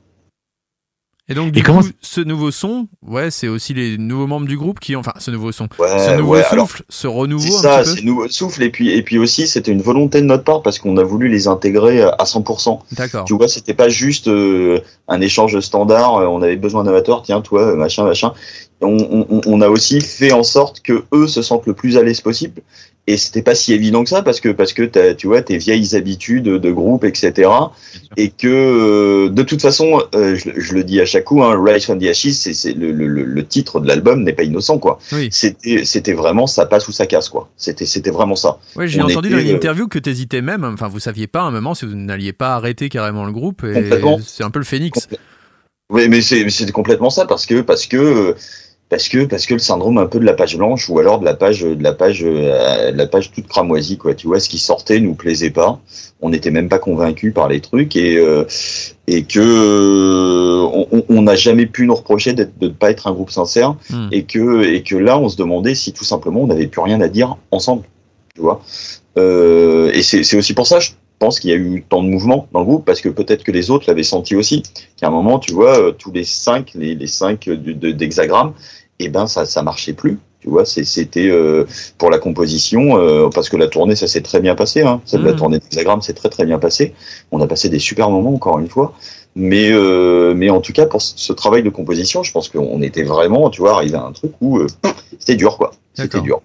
Et donc, du Et comment- coup, ce nouveau son, ouais, c'est aussi les nouveaux membres du groupe qui, enfin, ce nouveau son, Ouais, ce nouveau ouais, souffle, alors, ce renouveau C'est ça, c'est nouveau souffle. Et puis, et puis aussi, c'était une volonté de notre part parce qu'on a voulu les intégrer à 100%. peu. D'accord. Tu vois, c'était pas juste euh, un échange standard. euh, on avait besoin d'un amateur, tiens, toi, euh, machin, machin. On, on, on a aussi fait en sorte que eux se sentent le plus à l'aise possible et c'était pas si évident que ça parce que parce que t'as, tu vois tes vieilles habitudes de groupe etc et que euh, de toute façon euh, je, je le dis à chaque coup hein, Rise from the Ashes c'est, c'est le, le, le- titre de l'album n'est pas innocent quoi. Oui. c'était c'était vraiment ça passe ou ça casse quoi. C'était c'était vraiment ça. Ouais, j'ai entendu était, dans une euh, interview que t'hésitais même, enfin vous saviez pas à un moment si vous n'alliez pas arrêter carrément le groupe, et c'est un peu le phénix. Oui, mais c'est mais c'est complètement ça parce que parce que parce que parce que le syndrome un peu de la page blanche ou alors de la page de la page euh, de la page toute cramoisie quoi. Tu vois, ce qui sortait nous plaisait pas. On n'était même pas convaincus par les trucs et euh, et que euh, on- n'a jamais pu nous reprocher de ne pas être un groupe sincère Hmm. et que et que là on se demandait si tout simplement on n'avait plus rien à dire ensemble. Tu vois? Euh, et c'est c'est aussi pour ça je pense qu'il y a eu tant de mouvements dans le groupe parce que peut-être que les autres l'avaient senti aussi qu'à un moment, tu vois, euh, tous les cinq, les, les cinq de- d'hexagrammes, et ben ça, ça marchait plus. Tu vois, c'était euh, pour la composition, euh, parce que la tournée, ça s'est très bien passé. Hein. Celle de la Mhm. tournée d'hexagrammes, c'est très très bien passé. On a passé des super moments, encore une fois. Mais euh, mais en tout cas, pour ce travail de composition, je pense qu'on était vraiment, tu vois, arrivé à un truc où euh, c'était dur, quoi. C'était dur.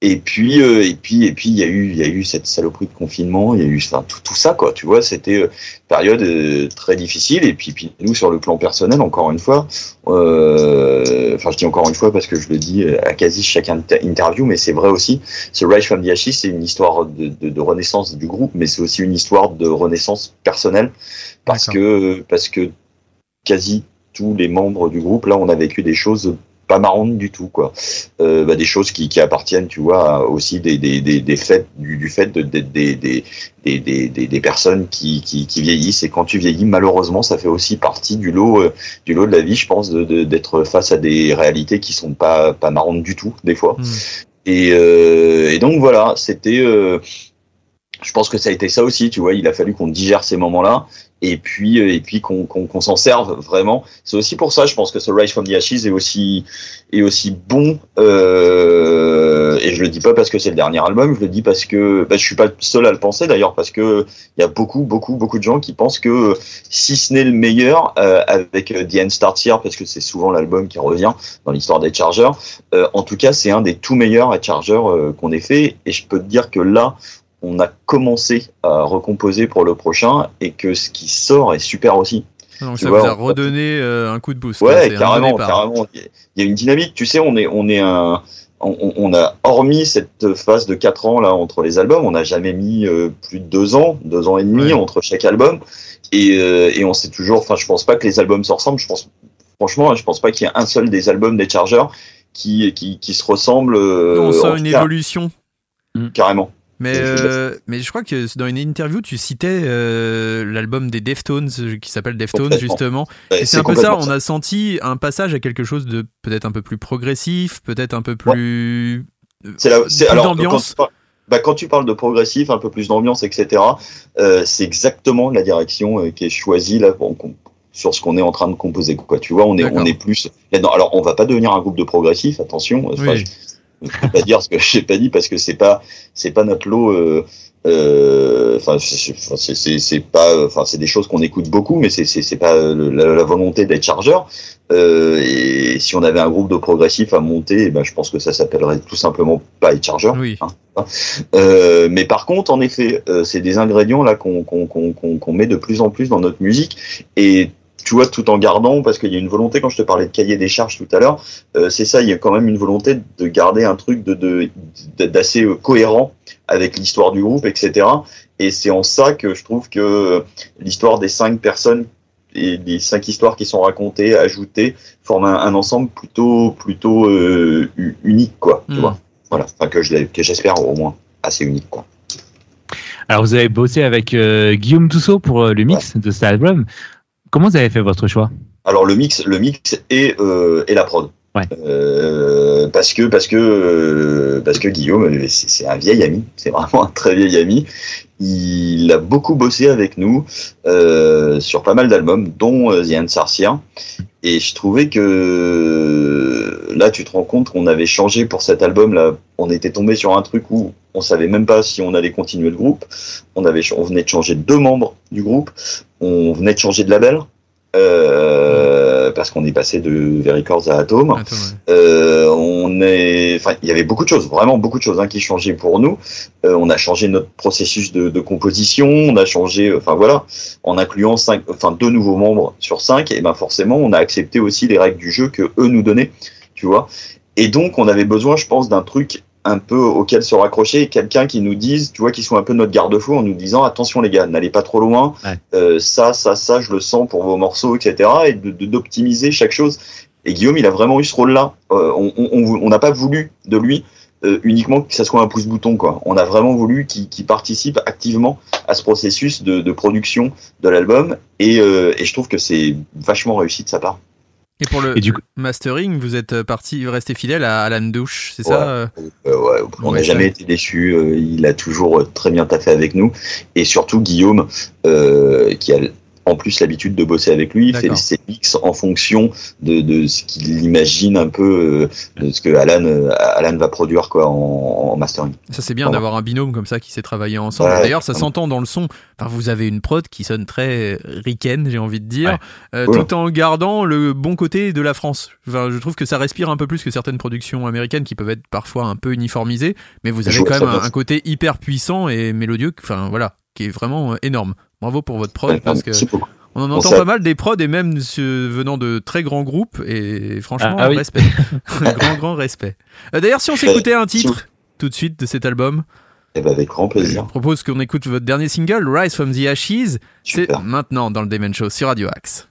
Et puis euh, et puis et puis il y a eu il y a eu cette saloperie de confinement, il y a eu enfin, tout tout ça quoi, tu vois, c'était euh, période euh, très difficile. Et puis, puis nous sur le plan personnel encore une fois euh, enfin je dis encore une fois parce que je le dis à quasi chaque inter- interview mais c'est vrai aussi ce Rise from the Ashes c'est une histoire de, de, de renaissance du groupe mais c'est aussi une histoire de renaissance personnelle parce que parce que quasi tous les membres du groupe là on a vécu des choses pas marrantes du tout quoi. Euh, bah, des choses qui, qui appartiennent tu vois aussi des, des, des, des faits du, du fait de, des des, des, des, des, des, personnes qui, qui, qui vieillissent. Et quand tu vieillis malheureusement ça fait aussi partie du lot euh, du lot de la vie je pense de- de- d'être face à des réalités qui sont pas pas marrantes du tout des fois. Hmm. et, euh, et donc voilà c'était euh, je pense que ça a été ça aussi tu vois il a fallu qu'on digère ces moments là et puis euh, et puis qu'on qu'on qu'on s'en serve vraiment. C'est aussi pour ça je pense que ce Rise from the Ashes est aussi est aussi bon euh, et je le dis pas parce que c'est le dernier album je le dis parce que bah, je suis pas seul à le penser d'ailleurs parce que il y a beaucoup beaucoup beaucoup de gens qui pensent que si ce n'est le meilleur euh, avec euh, The End Starts Here parce que c'est souvent l'album qui revient dans l'histoire des Chargers euh, en tout cas c'est un des tout meilleurs à Chargers euh, qu'on ait fait et je peux te dire que là on a commencé à recomposer pour le prochain et que ce qui sort est super aussi. Donc Tu ça vois, vous a redonné euh, un coup de boost. Ouais, carrément, carrément. Il y a une dynamique. Tu sais, on est, on est un, on, on a hormis cette phase de quatre ans là entre les albums, on n'a jamais mis euh, plus de deux ans, deux ans et demi Ouais. entre chaque album. Et, euh, et on sait toujours. Enfin, je pense pas que les albums se ressemblent. Je pense, franchement, je pense pas qu'il y ait un seul des albums des Chargers qui, qui, qui se ressemble. euh, On sent en une cas, évolution. carrément. Mais, euh, mais je crois que dans une interview, tu citais euh, l'album des Deftones euh, qui s'appelle Deftones justement. Ouais, Et c'est un peu ça, on a senti un passage à quelque chose de peut-être un peu plus progressif, peut-être un peu plus. euh, C'est la, alors d'ambiance. Quand tu, parles, bah, quand tu parles de progressif, un peu plus d'ambiance, etc. Euh, c'est exactement la direction qui est choisie là sur ce qu'on est en train de composer. Quoi, tu vois, on est, on est plus. Alors, on va pas devenir un groupe de progressif, attention. Enfin, Oui. je, je peux pas dire ce que j'ai pas dit parce que c'est pas, c'est pas notre lot. euh, euh, Enfin, c'est- c'est c'est- pas, enfin, c'est des choses qu'on écoute beaucoup, mais c'est c'est c'est pas euh, la, la volonté d'être chargeur. Euh, et si on avait un groupe de progressifs à monter, eh ben, je pense que ça s'appellerait tout simplement pas être chargeur. Oui. Hein, euh, mais par contre, en effet, euh, c'est des ingrédients là qu'on qu'on qu'on qu'on met de plus en plus dans notre musique et tu vois, tout en gardant, parce qu'il y a une volonté, quand je te parlais de cahier des charges tout à l'heure, euh, c'est ça, il y a quand même une volonté de garder un truc de de- de- d'assez euh, cohérent avec l'histoire du groupe, etc. Et c'est en ça que je trouve que l'histoire des cinq personnes et les cinq histoires qui sont racontées, ajoutées, forment un, un ensemble plutôt plutôt euh, unique, quoi. Tu Hmm. vois. Voilà. Enfin, que je j'espère au moins assez unique, quoi. Alors, vous avez bossé avec euh, Guillaume Toussaint pour euh, le mix de cet album. Comment vous avez fait votre choix? Alors le mix, le mix et euh, et la prod. Ouais. Euh, parce que parce que euh, parce que Guillaume, c'est un vieil ami, c'est vraiment un très vieil ami. Il a beaucoup bossé avec nous euh, sur pas mal d'albums, dont euh, The Ansarcia. Et je trouvais que là, tu te rends compte qu'on avait changé pour cet album-là. On était tombé sur un truc où on savait même pas si on allait continuer le groupe. On avait, on venait de changer deux membres du groupe. On venait de changer de label. Euh, parce qu'on est passé de Vericords à Atom. Ouais. Euh, on est, enfin, il y avait beaucoup de choses, vraiment beaucoup de choses hein, qui changeaient pour nous. Euh, on a changé notre processus de, de composition, on a changé, enfin voilà, en incluant cinq, enfin deux nouveaux membres sur cinq, et ben forcément, on a accepté aussi les règles du jeu que eux nous donnaient, tu vois. Et donc, on avait besoin, je pense, d'un truc un peu auquel se raccrocher, et quelqu'un qui nous dise, tu vois, qui soit un peu notre garde-fou en nous disant attention les gars, n'allez pas trop loin, Ouais. euh, ça, ça, ça, je le sens pour vos morceaux, etc. Et de- de- d'optimiser chaque chose. Et Guillaume, il a vraiment eu ce rôle-là. Euh, on on- on on n'a pas voulu de lui euh, uniquement que ça soit un pouce-bouton, quoi. On a vraiment voulu qu'il qu'il participe activement à ce processus de, de production de l'album, et, euh, et je trouve que c'est vachement réussi de sa part. Et pour le Et du coup, mastering, vous êtes parti, resté fidèle à Alan Douche, c'est Ouais. ça euh Euh, ouais, on n'a jamais été déçus. euh, il a toujours euh, très bien taffé avec nous. Et surtout Guillaume, euh, qui a en plus l'habitude de bosser avec lui, il fait ses mix en fonction de, de ce qu'il imagine un peu euh, de ce que Alan, euh, Alan va produire quoi en, en mastering. Ça c'est bien d'avoir un binôme comme ça qui s'est travaillé ensemble. Ouais, D'ailleurs, ça s'entend dans le son. Enfin, vous avez une prod qui sonne très ricaine, j'ai envie de dire, euh, tout en gardant le bon côté de la France. Enfin, je trouve que ça respire un peu plus que certaines productions américaines qui peuvent être parfois un peu uniformisées, mais vous avez quand même un, un côté hyper puissant et mélodieux. Enfin voilà, qui est vraiment euh, énorme. Bravo pour votre prod Ouais, parce que merci beaucoup. on en entend pas mal des prods et même venant de très grands groupes et franchement Ah, ah oui. respect, grand grand respect. Euh, D'ailleurs, si on s'écoutait un titre tout de suite de cet album. Eh ben, avec grand Je plaisir. propose qu'on écoute votre dernier single, Rise from the Ashes. C'est maintenant dans le Demon Show sur Radio Axe.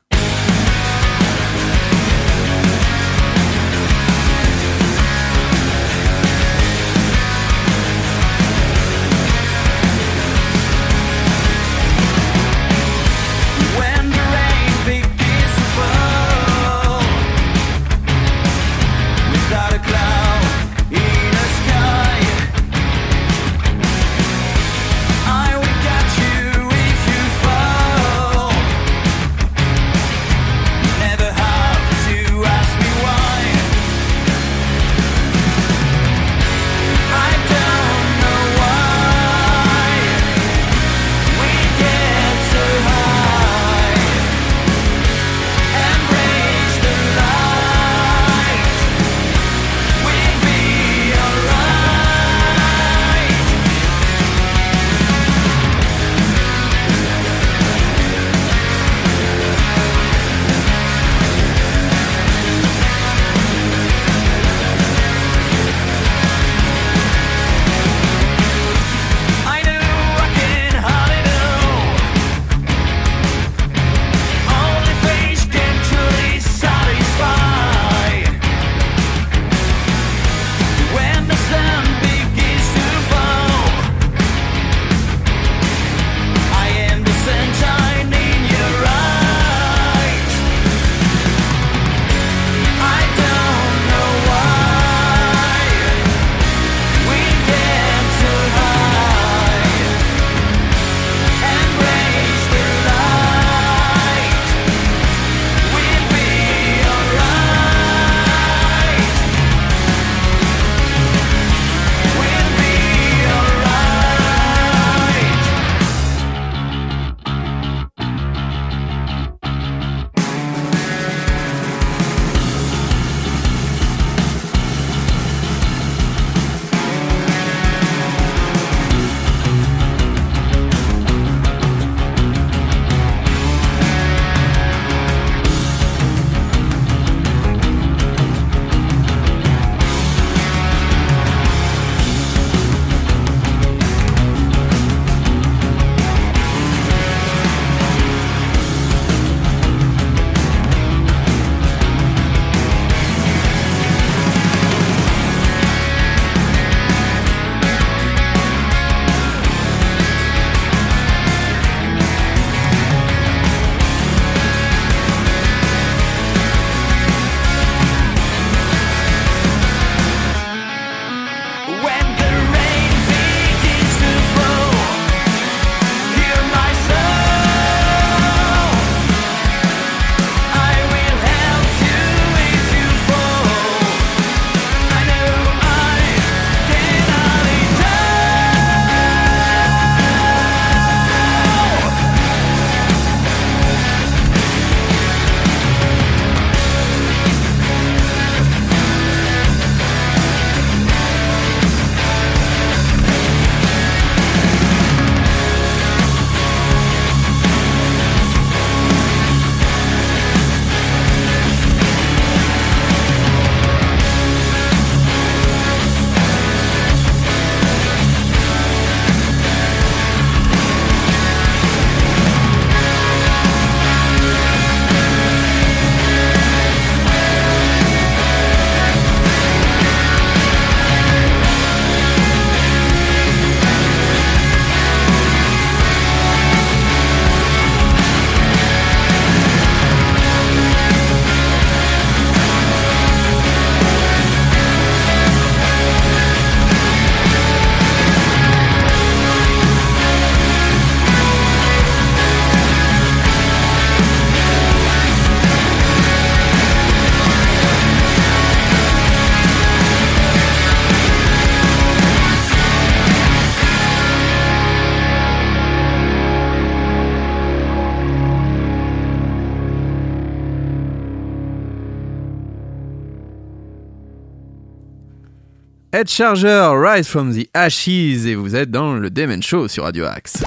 Head Charger, Rise from the Ashes, et vous êtes dans le Demen Show sur Radio Axe.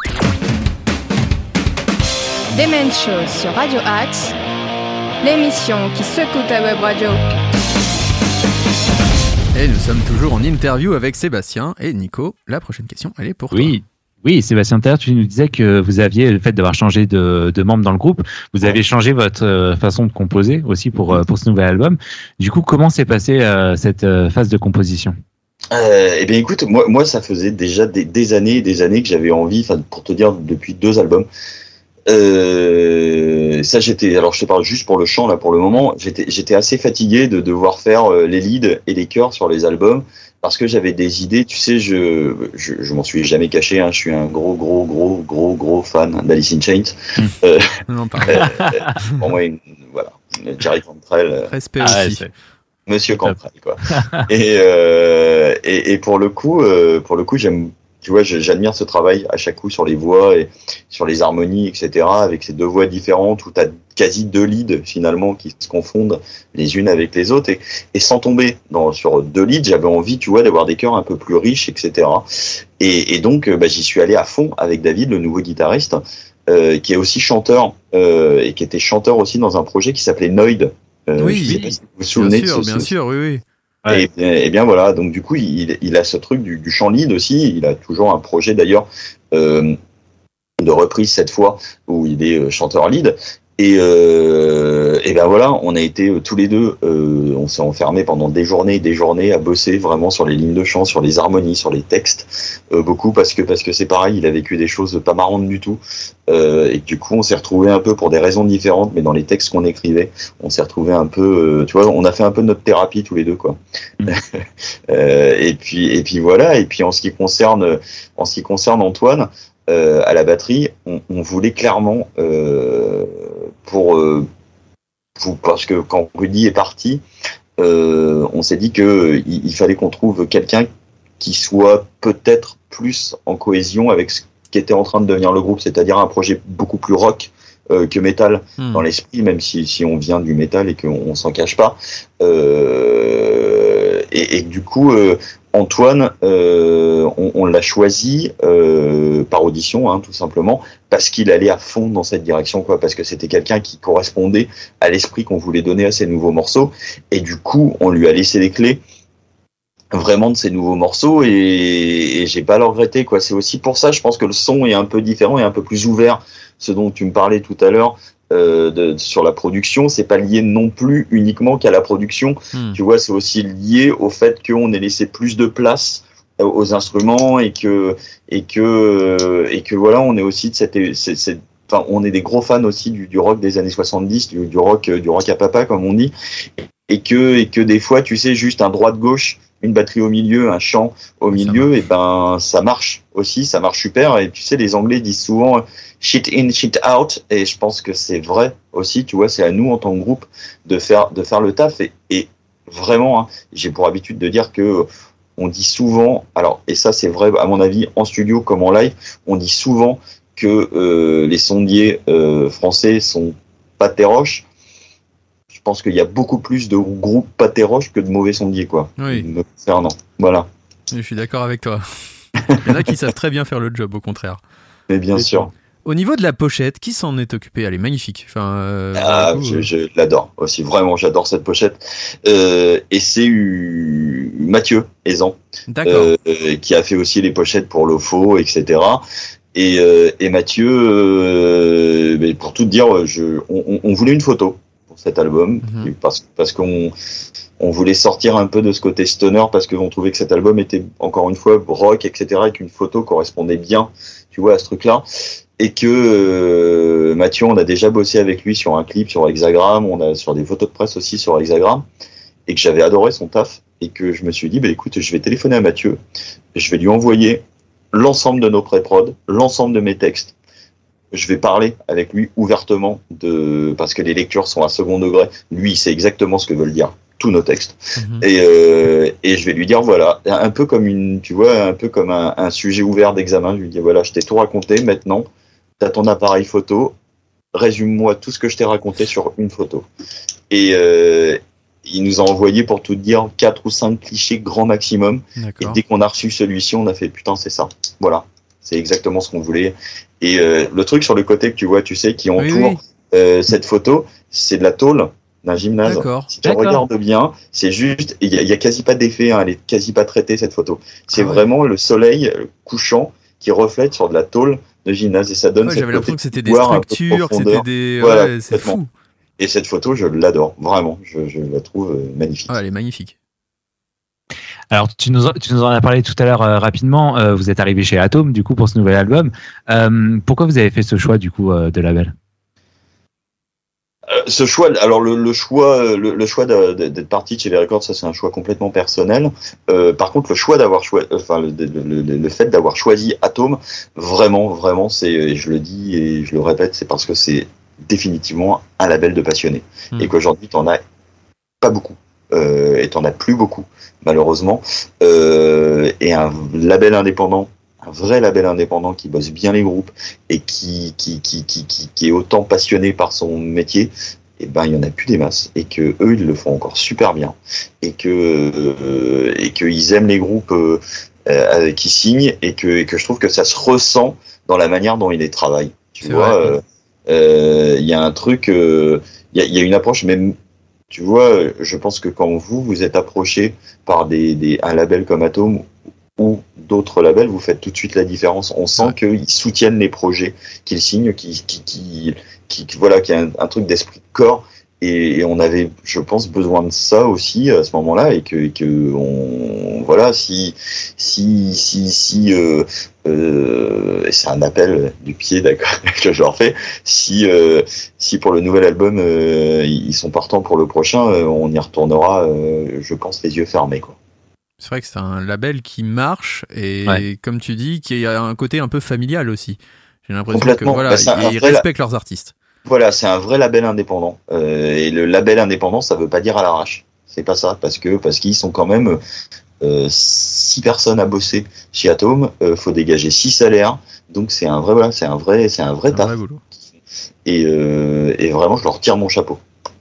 Demen Show sur Radio Axe, l'émission qui secoue ta web radio. Et nous sommes toujours en interview avec Sébastien et Nico. La prochaine question, elle est pour toi. Oui. Oui, Sébastien Terre, tu nous disais que vous aviez le fait d'avoir changé de, de membre dans le groupe, vous avez changé votre euh, façon de composer aussi pour euh, pour ce nouvel album. Du coup, comment s'est passée euh, cette euh, phase de composition? Euh, eh bien, écoute, moi, moi, ça faisait déjà des, des années et des années que j'avais envie, enfin, pour te dire, depuis deux albums. Euh, ça, j'étais, alors je te parle juste pour le chant là, pour le moment. J'étais, j'étais assez fatigué de devoir faire euh, les leads et les chœurs sur les albums parce que j'avais des idées. Tu sais, je, je, je m'en suis jamais caché. Hein, je suis un gros, gros, gros, gros, gros fan d'Alice in Chains. Euh, Non, pardon. pour moi, une, voilà, Jerry Cantrell. euh, Respect Ah aussi. Monsieur. Cantrell, quoi. et, euh, et, et pour le coup, euh, pour le coup, j'aime, tu vois, j'admire ce travail à chaque coup sur les voix et sur les harmonies, etc. Avec ces deux voix différentes où t'as quasi deux leads finalement qui se confondent les unes avec les autres et, et sans tomber dans sur deux leads, j'avais envie, tu vois, d'avoir des chœurs un peu plus riches, etc. Et, et donc, euh, bah, j'y suis allé à fond avec David, le nouveau guitariste, euh, qui est aussi chanteur euh, et qui était chanteur aussi dans un projet qui s'appelait Noid. Euh, Oui. je sais pas si vous vous souvenez Bien sûr, ce, bien ce- sûr, oui, oui. Ouais. et, bien- et bien voilà, donc du coup, il, il a ce truc du, du chant lead aussi. Il a toujours un projet d'ailleurs euh, de reprise cette fois où il est euh, chanteur lead. Et, euh, et ben voilà, on a été euh, tous les deux, euh, on s'est enfermés pendant des journées, et des journées à bosser vraiment sur les lignes de chant, sur les harmonies, sur les textes, euh, beaucoup parce que parce que c'est pareil, il a vécu des choses pas marrantes du tout, euh, et du coup on s'est retrouvé un peu pour des raisons différentes, mais dans les textes qu'on écrivait, on s'est retrouvé un peu, euh, tu vois, on a fait un peu notre thérapie tous les deux quoi. Euh, et puis et puis voilà, et puis en ce qui concerne en ce qui concerne Antoine euh, à la batterie, on, on voulait clairement euh, pour, euh, pour- parce que quand Rudy est parti, euh, on s'est dit que il, il fallait qu'on trouve quelqu'un qui soit peut-être plus en cohésion avec ce qui était en train de devenir le groupe, c'est-à-dire un projet beaucoup plus rock euh, que métal Hmm. dans l'esprit, même si, si on vient du métal et qu'on on s'en cache pas. Euh, et, du coup, euh, Antoine, euh, on, l'a choisi euh, par audition, hein, tout simplement, parce qu'il allait à fond dans cette direction, quoi, parce que c'était quelqu'un qui correspondait à l'esprit qu'on voulait donner à ces nouveaux morceaux. Et du coup, on lui a laissé les clés vraiment de ces nouveaux morceaux et, et j'ai pas le quoi c'est aussi pour ça je pense que le son est un peu différent et un peu plus ouvert ce dont tu me parlais tout à l'heure euh, de, sur la production c'est pas lié non plus uniquement qu'à la production. Hmm. tu vois c'est aussi lié au fait qu'on ait laissé plus de place euh, aux instruments et que et que euh, et que voilà on est aussi de cette, c'est- c'est- enfin on est des gros fans aussi du, du rock des années 70 du, du rock euh, du rock à papa comme on dit. Et que et que des fois tu sais juste un droit de gauche une batterie au milieu un chant au milieu et ben ça marche aussi ça marche super. Et tu sais les anglais disent souvent shit in shit out. Et je pense que c'est vrai aussi tu vois c'est à nous en tant que groupe de faire de faire le taf. Et, et vraiment hein, j'ai pour habitude de dire que euh, on dit souvent alors et ça c'est vrai à mon avis en studio comme en live on dit souvent que euh, les sondiers euh, français sont pas terroches je pense qu'il y a beaucoup plus de groupes pas terroches que de mauvais sondiers quoi. Oui. me concernant voilà. Je suis d'accord avec toi. Il y en a qui savent très bien faire le job, au contraire. mais bien sûr Au niveau de la pochette, qui s'en est occupé? Elle est magnifique. Enfin, euh, Ah, du coup, je, euh, je l'adore aussi, vraiment, j'adore cette pochette. Euh, et c'est eu Mathieu Aizan, qui a fait aussi les pochettes pour l'OFO, etc. Et, et Mathieu, mais pour tout dire, je, on, voulait une photo pour cet album, Mhm. parce, parce qu'on on voulait sortir un peu de ce côté stoner, parce qu'on trouvait que cet album était, encore une fois, rock, etc., et qu'une photo correspondait bien, tu vois, à ce truc-là et que euh, Mathieu, on a déjà bossé avec lui sur un clip sur Hexagram, on a sur des photos de presse aussi sur Hexagram, et que j'avais adoré son taf, et que je me suis dit, bah écoute, je vais téléphoner à Mathieu, je vais lui envoyer l'ensemble de nos pré-prod, l'ensemble de mes textes. Je vais parler avec lui ouvertement de parce que les lectures sont à second degré. Lui, il sait exactement ce que veulent dire tous nos textes. Mhm. Et, euh, et je vais lui dire voilà, un peu comme une, tu vois, un peu comme un, un sujet ouvert d'examen. Je lui dis voilà, je t'ai tout raconté. Maintenant, t'as ton appareil photo. Résume-moi tout ce que je t'ai raconté sur une photo. Et, euh, il nous a envoyé pour tout dire quatre ou cinq clichés grand maximum. Et dès qu'on a reçu celui-ci, on a fait putain, c'est ça. Voilà, c'est exactement ce qu'on voulait. Et euh, le truc sur le côté que tu vois, tu sais, qui entoure oui. euh, cette photo, c'est de la tôle d'un gymnase. D'accord. Si tu regardes bien, c'est juste, il y, a- il y a quasi pas d'effet, hein, elle est quasi pas traitée cette photo. C'est Ah ouais. vraiment le soleil couchant qui reflète sur de la tôle de gymnase et ça donne. Ouais, cette J'avais l'impression que c'était des de structures, c'était des. Voilà, ouais, c'est complètement. fou. Et cette photo, je l'adore, vraiment. Je, je la trouve euh, magnifique. Ah, elle est magnifique. Alors, tu nous, en- tu nous en as parlé tout à l'heure euh, rapidement. euh, vous êtes arrivé chez Atom, du coup, pour ce nouvel album. Euh, pourquoi vous avez fait ce choix, du coup, euh, de label? Euh, ce choix, alors le, le choix, euh, le, le choix d'être parti de chez les records, ça c'est un choix complètement personnel. Euh, par contre, le choix d'avoir choisi, enfin le, le, le- le fait d'avoir choisi Atom, vraiment, vraiment, c'est, je le dis et je le répète, c'est parce que c'est définitivement un label de passionnés Hmm. et qu'aujourd'hui t'en as pas beaucoup. Euh, et t'en as plus beaucoup, malheureusement. Euh, et un label indépendant, un vrai label indépendant qui bosse bien les groupes et qui, qui, qui, qui, qui, est autant passionné par son métier, et ben il y en a plus des masses et que eux ils le font encore super bien et que euh, et qu'ils aiment les groupes euh, euh, qui signent et que et que je trouve que ça se ressent dans la manière dont ils les travaillent. Tu vois, euh, euh, il y a un truc, euh, il y, a, y a une approche même. Tu vois, je pense que quand vous vous êtes approché par des, des un label comme Atom ou d'autres labels, vous faites tout de suite la différence. On sent Ouais. qu'ils soutiennent les projets qu'ils signent, qui, qui, qui, qui, qui- voilà, qui a un, un truc d'esprit de corps. Et, et on avait, je pense, besoin de ça aussi à ce moment-là, et que, et que on, voilà, si, si, si, si, euh, euh, c'est un appel du pied, d'accord, que je leur fais. Si, euh, si pour le nouvel album euh, ils sont partants pour le prochain, euh, on y retournera, euh, je pense, les yeux fermés, quoi. C'est vrai que c'est un label qui marche et, Ouais. comme tu dis, qui a un côté un peu familial aussi. J'ai l'impression que voilà, Bah, c'est un ils vrai- respectent leurs artistes. Voilà, c'est un vrai label indépendant. Euh, et le label indépendant, ça veut pas dire à l'arrache. C'est pas ça, parce que parce qu'ils sont quand même euh, six personnes à bosser chez Atom. Euh, faut dégager six salaires, donc c'est un vrai, voilà, c'est un vrai, c'est un vrai Un taf. vrai boulot. Et, euh, et vraiment, je leur tire mon chapeau.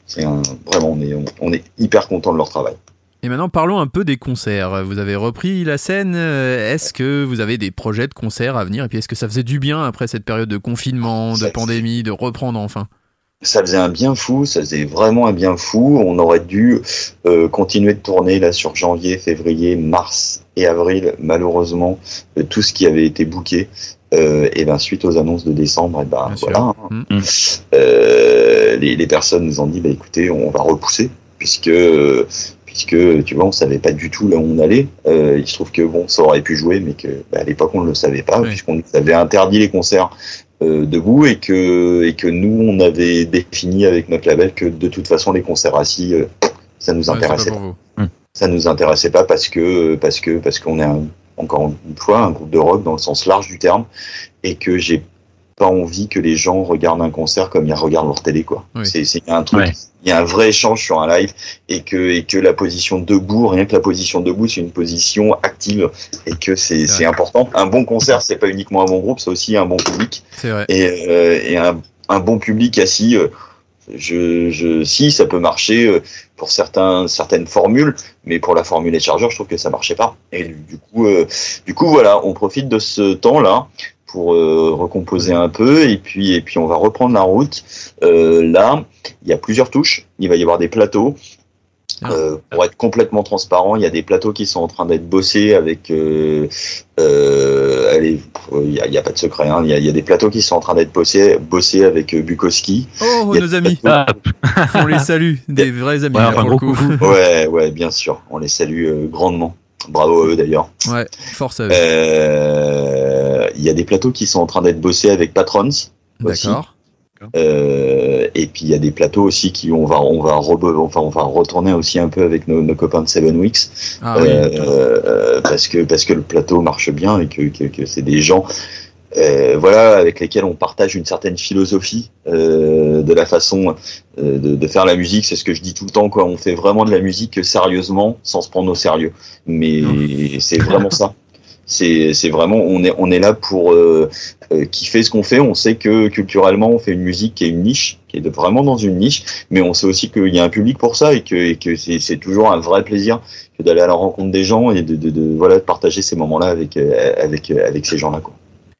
C'est un, vraiment, on est, on, on est hyper content de leur travail. Et maintenant, parlons un peu des concerts. Vous avez repris la scène. euh, Est-ce que vous avez des projets de concerts à venir? Et puis, est-ce que ça faisait du bien après cette période de confinement, de pandémie, de reprendre enfin? Ça faisait un bien fou, ça faisait vraiment un bien fou. On aurait dû euh, continuer de tourner là sur janvier, février, mars et avril. Malheureusement, euh, tout ce qui avait été booké, euh, et ben suite aux annonces de décembre, et ben Bien sûr. voilà, hein. Mm. Les, les personnes nous ont dit, bah écoutez, on va repousser puisque puisque tu vois, on savait pas du tout là où on allait. Euh, il se trouve que bon, ça aurait pu jouer, mais que bah, à l'époque on ne le savait pas Oui. puisqu'on nous avait interdit les concerts euh, debout et que et que nous on avait défini avec notre label que de toute façon les concerts assis euh, ça nous Ouais, c'est pas intéressait pas. vous. ça nous intéressait pas parce que parce que parce qu'on est un- encore une fois un groupe de rock dans le sens large du terme et que j'ai pas envie que les gens regardent un concert comme ils regardent leur télé quoi Oui. c'est un truc Ouais. il y a un vrai échange sur un live et que et que la position debout rien que la position debout c'est une position active et que c'est important un bon concert c'est pas uniquement un bon groupe c'est aussi un bon public C'est vrai. et, euh, et un, un bon public assis, euh, je, je, si ça peut marcher euh, pour certains, certaines formules, mais pour la formule et chargeur, je trouve que ça marchait pas. Et du coup, euh, du coup, voilà, on profite de ce temps-là pour euh, recomposer un peu et puis et puis on va reprendre la route. Euh, là, il y a plusieurs touches. Il va y avoir des plateaux. Ah. Euh, pour être complètement transparent, il y a des plateaux qui sont en train d'être bossés avec. Euh, euh, allez, il n'y a, il y a pas de secret. hein. Il y, a, il y a des plateaux qui sont en train d'être bossés, bossés avec euh, Bukowski. Oh, nos amis, Ah, on les salue, des vrais amis Ouais, là, enfin, pour le gros coup. Ouais, ouais, bien sûr. On les salue euh, grandement. Bravo à eux d'ailleurs. Ouais, force à eux. Euh, Il y a des plateaux qui sont en train d'être bossés avec Patrons. aussi. D'accord. Euh, et puis il y a des plateaux aussi qui on va on va enfin on va retourner aussi un peu avec nos, nos copains de Seven Weeks Ah oui. euh, parce que parce que le plateau marche bien et que que, que c'est des gens euh, voilà avec lesquels on partage une certaine philosophie euh, de la façon euh, de, de faire la musique c'est ce que je dis tout le temps quoi on fait vraiment de la musique sérieusement sans se prendre au sérieux mais c'est vraiment ça C'est vraiment on est on est là pour euh, euh, kiffer ce qu'on fait. On sait que culturellement on fait une musique qui est une niche, qui est vraiment dans une niche, mais on sait aussi qu'il y a un public pour ça et que et que c'est toujours un vrai plaisir que d'aller à la rencontre des gens et de, de, de voilà de partager ces moments-là avec euh, avec euh, avec ces gens-là.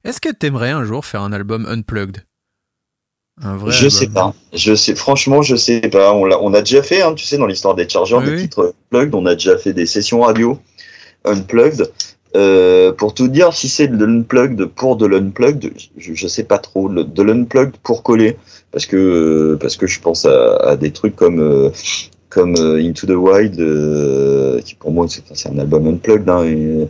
Est-ce que t'aimerais un jour faire un album unplugged? Un vrai Je album. sais pas. Je sais, franchement, je sais pas. On a déjà fait, hein, tu sais, dans l'histoire des chargeurs, Oui, des oui. titres unplugged, on a déjà fait des sessions radio unplugged. Euh, pour tout dire, si c'est de l'unplugged pour de l'unplugged, je, je sais pas trop. De l'unplugged pour coller, parce que parce que je pense à, à des trucs comme euh, comme euh, Into the Wild, euh, qui pour moi c'est un album unplugged. Hein, et,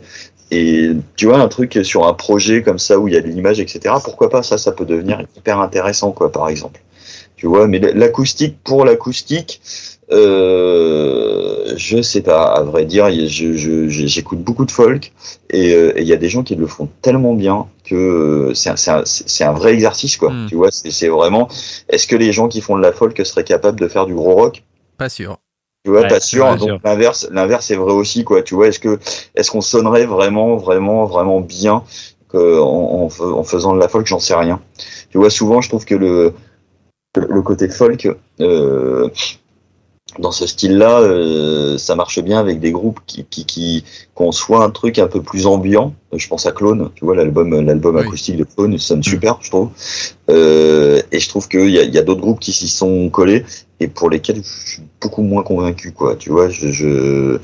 et tu vois un truc sur un projet comme ça où il y a de l'image, etc. Pourquoi pas ça, ça peut devenir hyper intéressant, quoi, par exemple. Tu vois, mais l'acoustique pour l'acoustique, euh, je sais pas. À vrai dire, je- je- je- j'écoute beaucoup de folk et euh, et il y a des gens qui le font tellement bien que euh, c'est un, c'est un, c'est un vrai exercice, quoi. Mm. Tu vois, c'est vraiment. Est-ce que les gens qui font de la folk seraient capables de faire du gros rock? Pas sûr. tu vois, Ouais, pas sûr. pas Donc l'inverse, l'inverse est vrai aussi, quoi. Tu vois, est-ce que, est-ce qu'on sonnerait vraiment, vraiment, vraiment bien que, en, en, fa- en faisant de la folk? J'en sais rien. Tu vois, souvent, je trouve que le, le côté folk, euh, dans ce style-là, euh, ça marche bien avec des groupes qui, qui, qui, qu'on soit un truc un peu plus ambiant. Je pense à Clone, tu vois, l'album, l'album Oui. acoustique de Clone, sonne super, je trouve. Euh, et je trouve qu'il y a, y a d'autres groupes qui s'y sont collés et pour lesquels je suis beaucoup moins convaincu, quoi. Tu vois, je, je,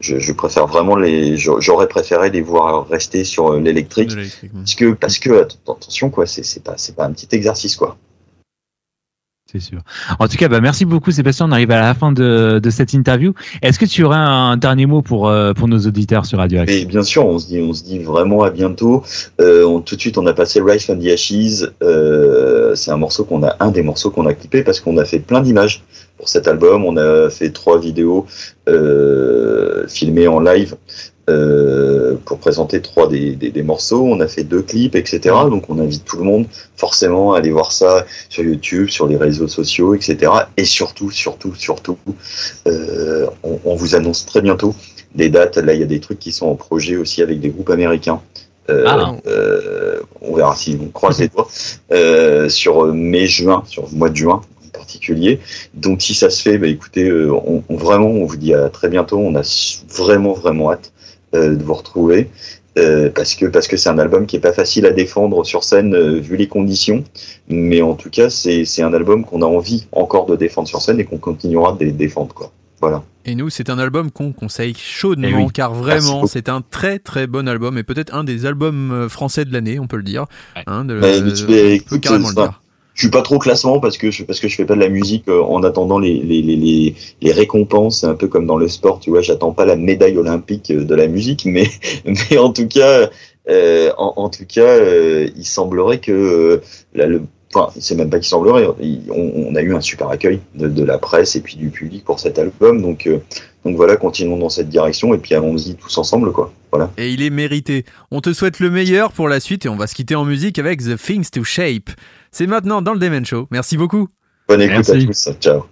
je, je préfère vraiment les, j'aurais préféré les voir rester sur l'électrique. De l'électrique. Parce que, parce que, attention, quoi, c'est, c'est pas, c'est pas un petit exercice, quoi. C'est sûr. En tout cas, bah, merci beaucoup Sébastien. On arrive à la fin de, cette interview. Est-ce que tu aurais un dernier mot pour, euh, nos auditeurs sur Radio Axe? Bien sûr, on se dit, vraiment à bientôt. Euh, tout de suite, on a passé Rise from the Ashes. Euh, c'est un morceau qu'on a, un des morceaux qu'on a clippé parce qu'on a fait plein d'images pour cet album. On a fait trois vidéos filmées en live euh, pour présenter trois des, des, des morceaux. On a fait deux clips, etc. Donc, on invite tout le monde forcément à aller voir ça sur YouTube, sur les réseaux sociaux, etc. Et surtout, surtout, surtout, euh, on, on vous annonce très bientôt des dates. Là, il y a des trucs qui sont en projet aussi avec des groupes américains. Euh, Ah. on verra si on croise les doigts sur mai-juin, sur le mois de juin en particulier. Donc, si ça se fait, bah, écoutez, euh, on, on- vraiment, on vous dit à très bientôt. On a vraiment, vraiment hâte de vous retrouver. euh, parce que parce que c'est un album qui est pas facile à défendre sur scène euh, vu les conditions, mais en tout cas c'est c'est un album qu'on a envie encore de défendre sur scène et qu'on continuera de défendre quoi. Voilà. Et nous, c'est un album qu'on conseille chaudement, Eh oui. car vraiment, c'est un très très bon album et peut-être un des albums euh, français de l'année, on peut le dire. Ouais. Hein, de- Bah, on peut carrément le dire. Je suis pas trop classement parce que je parce que je fais pas de la musique euh, en attendant les les les les, récompenses. C'est un peu comme dans le sport, tu vois. J'attends pas la médaille olympique euh, de la musique, mais mais en tout cas, euh, en, en tout cas, il semblerait que la- le Enfin, c'est même pas qu'il semblerait. On, a eu un super accueil de, la presse et puis du public pour cet album. Donc, donc voilà, continuons dans cette direction et puis allons-y tous ensemble, quoi. Voilà. Et il est mérité. On te souhaite le meilleur pour la suite et on va se quitter en musique avec The Things to Shape. C'est maintenant dans le Demen Show. Merci beaucoup. Bonne écoute Merci. à tous. Ciao.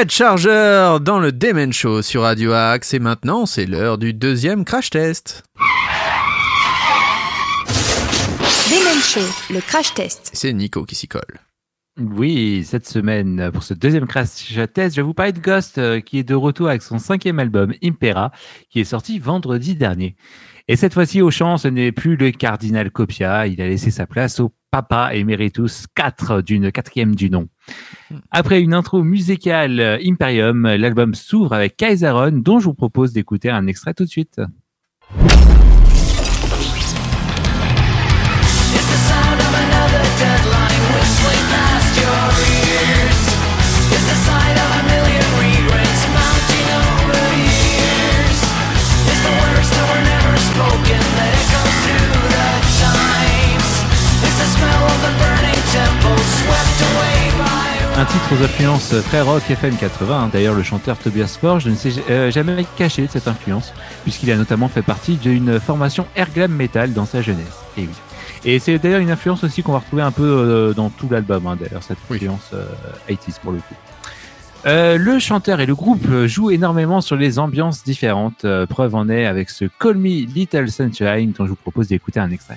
Head Charger dans le Demen Show sur Radio Axe et maintenant c'est l'heure du deuxième crash test. Demen Show, le crash test. C'est Nico qui s'y colle. Oui, cette semaine, pour ce deuxième crash test, je vais vous parler de Ghost, euh, qui est de retour avec son cinquième album, Impera, qui est sorti vendredi dernier. Et cette fois-ci, au chant, ce n'est plus le cardinal Copia, il a laissé sa place au Papa Emeritus 4 d'une quatrième du nom. Après une intro musicale euh, Imperium, l'album s'ouvre avec Kaiseron, dont je vous propose d'écouter un extrait tout de suite. Un titre aux influences très rock FM 80. D'ailleurs, le chanteur Tobias Forge ne s'est euh, jamais caché de cette influence, puisqu'il a notamment fait partie d'une formation air glam metal dans sa jeunesse. Et oui. Et c'est d'ailleurs une influence aussi qu'on va retrouver un peu euh, dans tout l'album, hein, d'ailleurs, cette influence euh, 80s pour le coup. Euh, le chanteur et le groupe euh, jouent énormément sur les ambiances différentes. Euh, preuve en est avec ce Call Me Little Sunshine dont je vous propose d'écouter un extrait.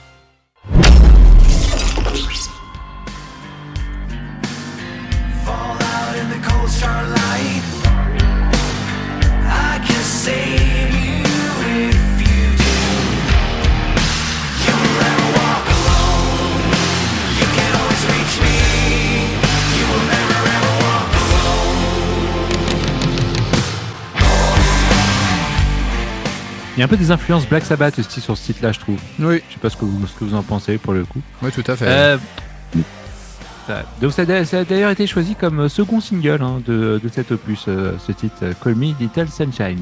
Il y a un peu des influences Black Sabbath aussi sur ce titre-là, je trouve. Oui, Je sais pas ce que vous, ce que vous en pensez pour le coup. oui, tout à fait. Euh, donc ça, a- ça a d'ailleurs été choisi comme second single hein, de, de cet opus, euh, ce titre euh, Call Me Little Sunshine.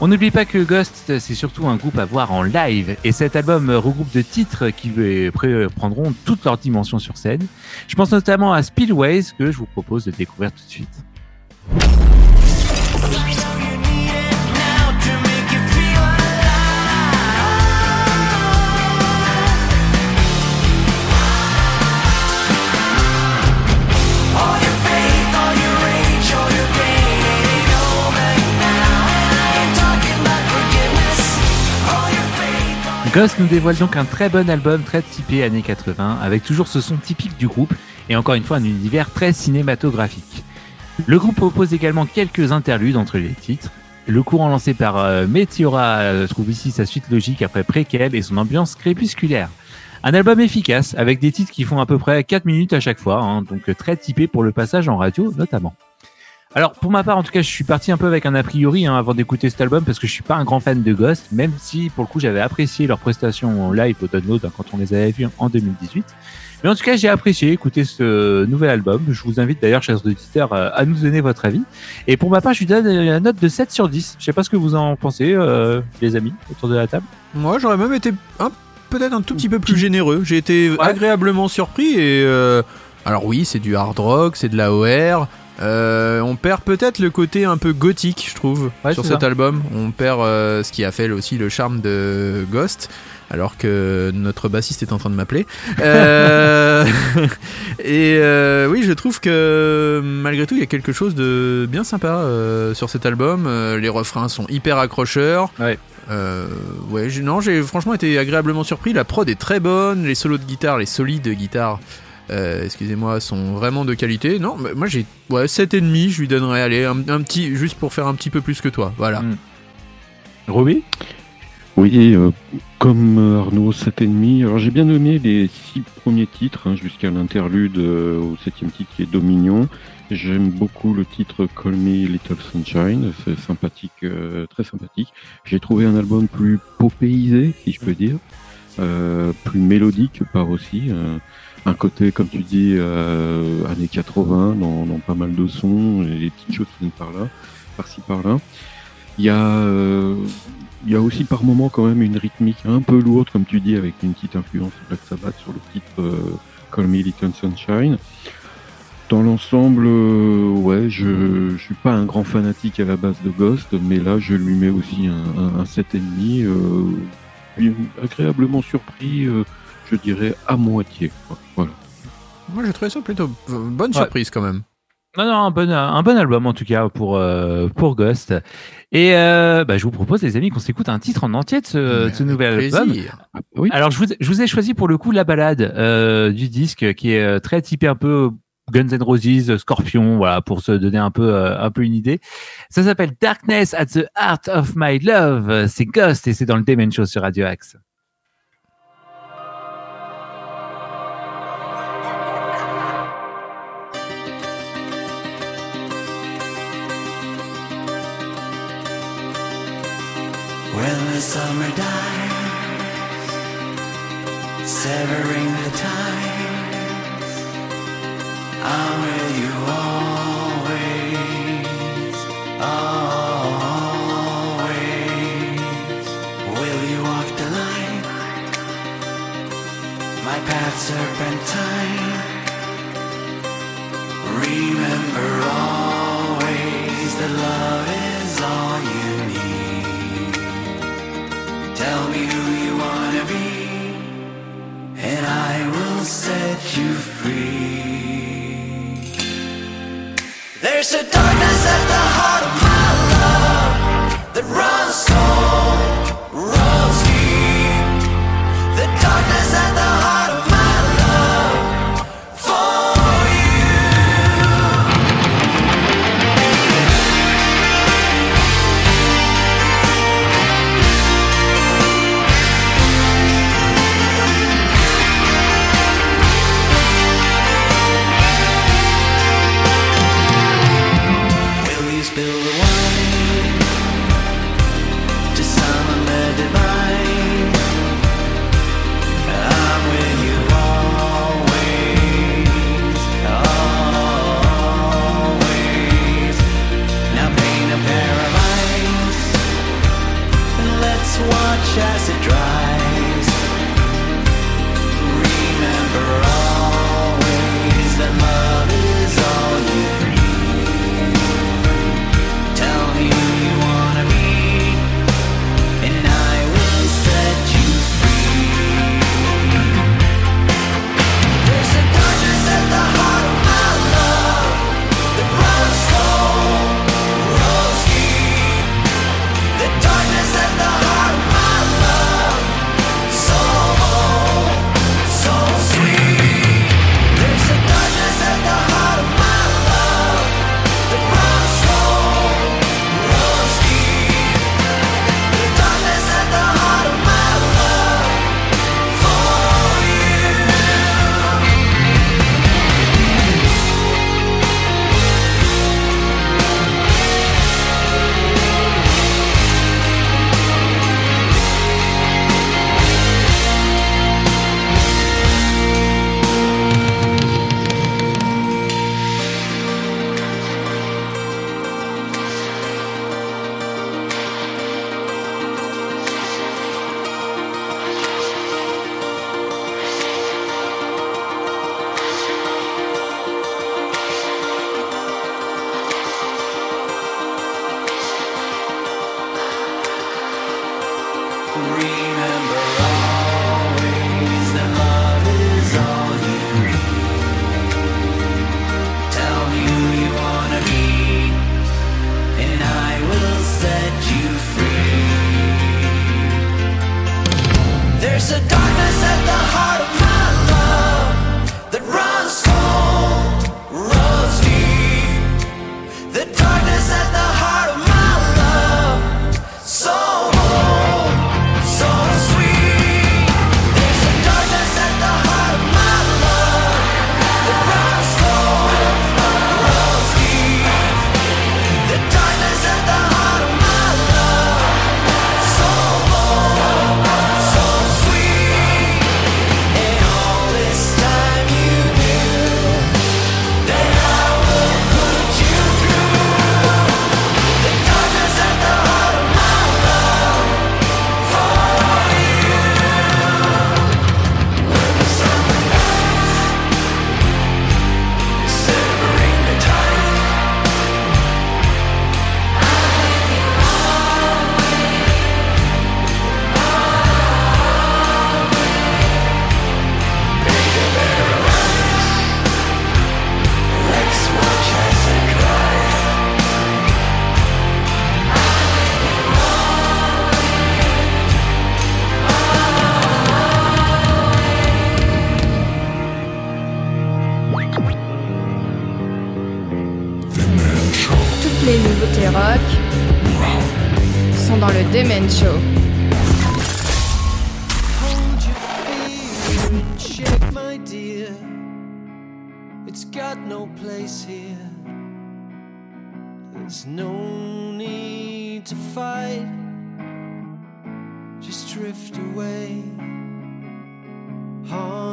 On n'oublie pas que Ghost, c'est surtout un groupe à voir en live, et cet album euh, regroupe de titres qui euh, prendront toutes leurs dimensions sur scène. Je pense notamment à Spillways, que je vous propose de découvrir tout de suite. Ghost nous dévoile donc un très bon album très typé années 80, avec toujours ce son typique du groupe, et encore une fois un univers très cinématographique. Le groupe propose également quelques interludes entre les titres. Le courant lancé par euh, Meteora euh, trouve ici sa suite logique après Préquel et son ambiance crépusculaire. Un album efficace, avec des titres qui font à peu près 4 minutes à chaque fois, hein, donc très typé pour le passage en radio notamment. Alors pour ma part, en tout cas, je suis parti un peu avec un a priori hein, avant d'écouter cet album parce que je suis pas un grand fan de Ghost, même si pour le coup j'avais apprécié leurs prestations en live au download hein, quand on les avait vus en 2018. Mais en tout cas, j'ai apprécié écouter ce nouvel album. Je vous invite d'ailleurs, chers auditeurs, euh, à nous donner votre avis. Et pour ma part, je lui donne la note de 7 sur 10. Je sais pas ce que vous en pensez, euh, les amis, autour de la table. Moi, j'aurais même été un- peut-être un tout petit peu plus généreux. J'ai été agréablement surpris et euh, alors oui, c'est du hard rock, c'est de la OR. Euh, on perd peut-être le côté un peu gothique, je trouve, Ouais, sur cet ça. album. On perd euh, ce qui a fait aussi le charme de Ghost. Alors que notre bassiste est en train de m'appeler. Euh, et oui, je trouve que malgré tout, il y a quelque chose de bien sympa sur cet album. Les refrains sont hyper accrocheurs. Ouais. Euh, ouais, non, j'ai franchement été agréablement surpris. La prod est très bonne, les solos de guitare, les solides de guitare, euh, excusez-moi, sont vraiment de qualité. Non, mais moi j'ai ouais, 7,5, je lui donnerais, allez, un, un petit, juste pour faire un petit peu plus que toi. Voilà. Mm. Roby Oui, euh, comme Arnaud, 7,5. Alors j'ai bien aimé les six premiers titres, hein, jusqu'à l'interlude euh, au septième titre qui est Dominion. J'aime beaucoup le titre Call Me Little Sunshine, c'est sympathique, euh, très sympathique. J'ai trouvé un album plus popéisé, si je peux dire, euh, plus mélodique par aussi. euh, un côté, comme tu dis, euh, années 80, dans, dans pas mal de sons, et des petites choses qui viennent par là, par-ci par-là. Il y a euh, il y a aussi par moments quand même une rythmique un peu lourde, comme tu dis, avec une petite influence Black Sabbath sur le titre euh, Call Me Little Sunshine. Dans l'ensemble, euh, ouais, je, je suis pas un grand fanatique à la base de Ghost, mais là je lui mets aussi un, un, un 7,5. Euh, agréablement surpris, euh, je dirais à moitié. quoi. Voilà. Moi j'ai trouvé ça plutôt bonne Ouais. surprise quand même. Non, non, un bon, un bon album en tout cas pour, euh, pour Ghost. Et euh, bah, je vous propose, les amis, qu'on s'écoute un titre en entier de ce, de ce nouvel album. Oui. Alors, je vous, je vous ai choisi pour le coup la balade euh, du disque qui est euh, très typé un peu Guns N' Roses, Scorpion, voilà, pour se donner un peu, euh, un peu une idée. Ça s'appelle Darkness at the Heart of My Love. C'est Ghost et c'est dans le Demen Show sur Radio Axe. The summer dies, severing the ties, I'm with you always, always. Will you walk the line? My path serpentine. Remember always that love Tell me who you wanna be, and I will set you free. There's a darkness at the heart of my love that runs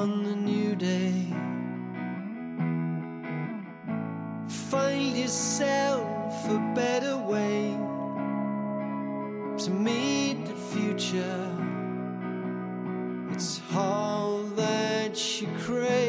on the new day. Find yourself a better way to meet the future. It's all that you crave.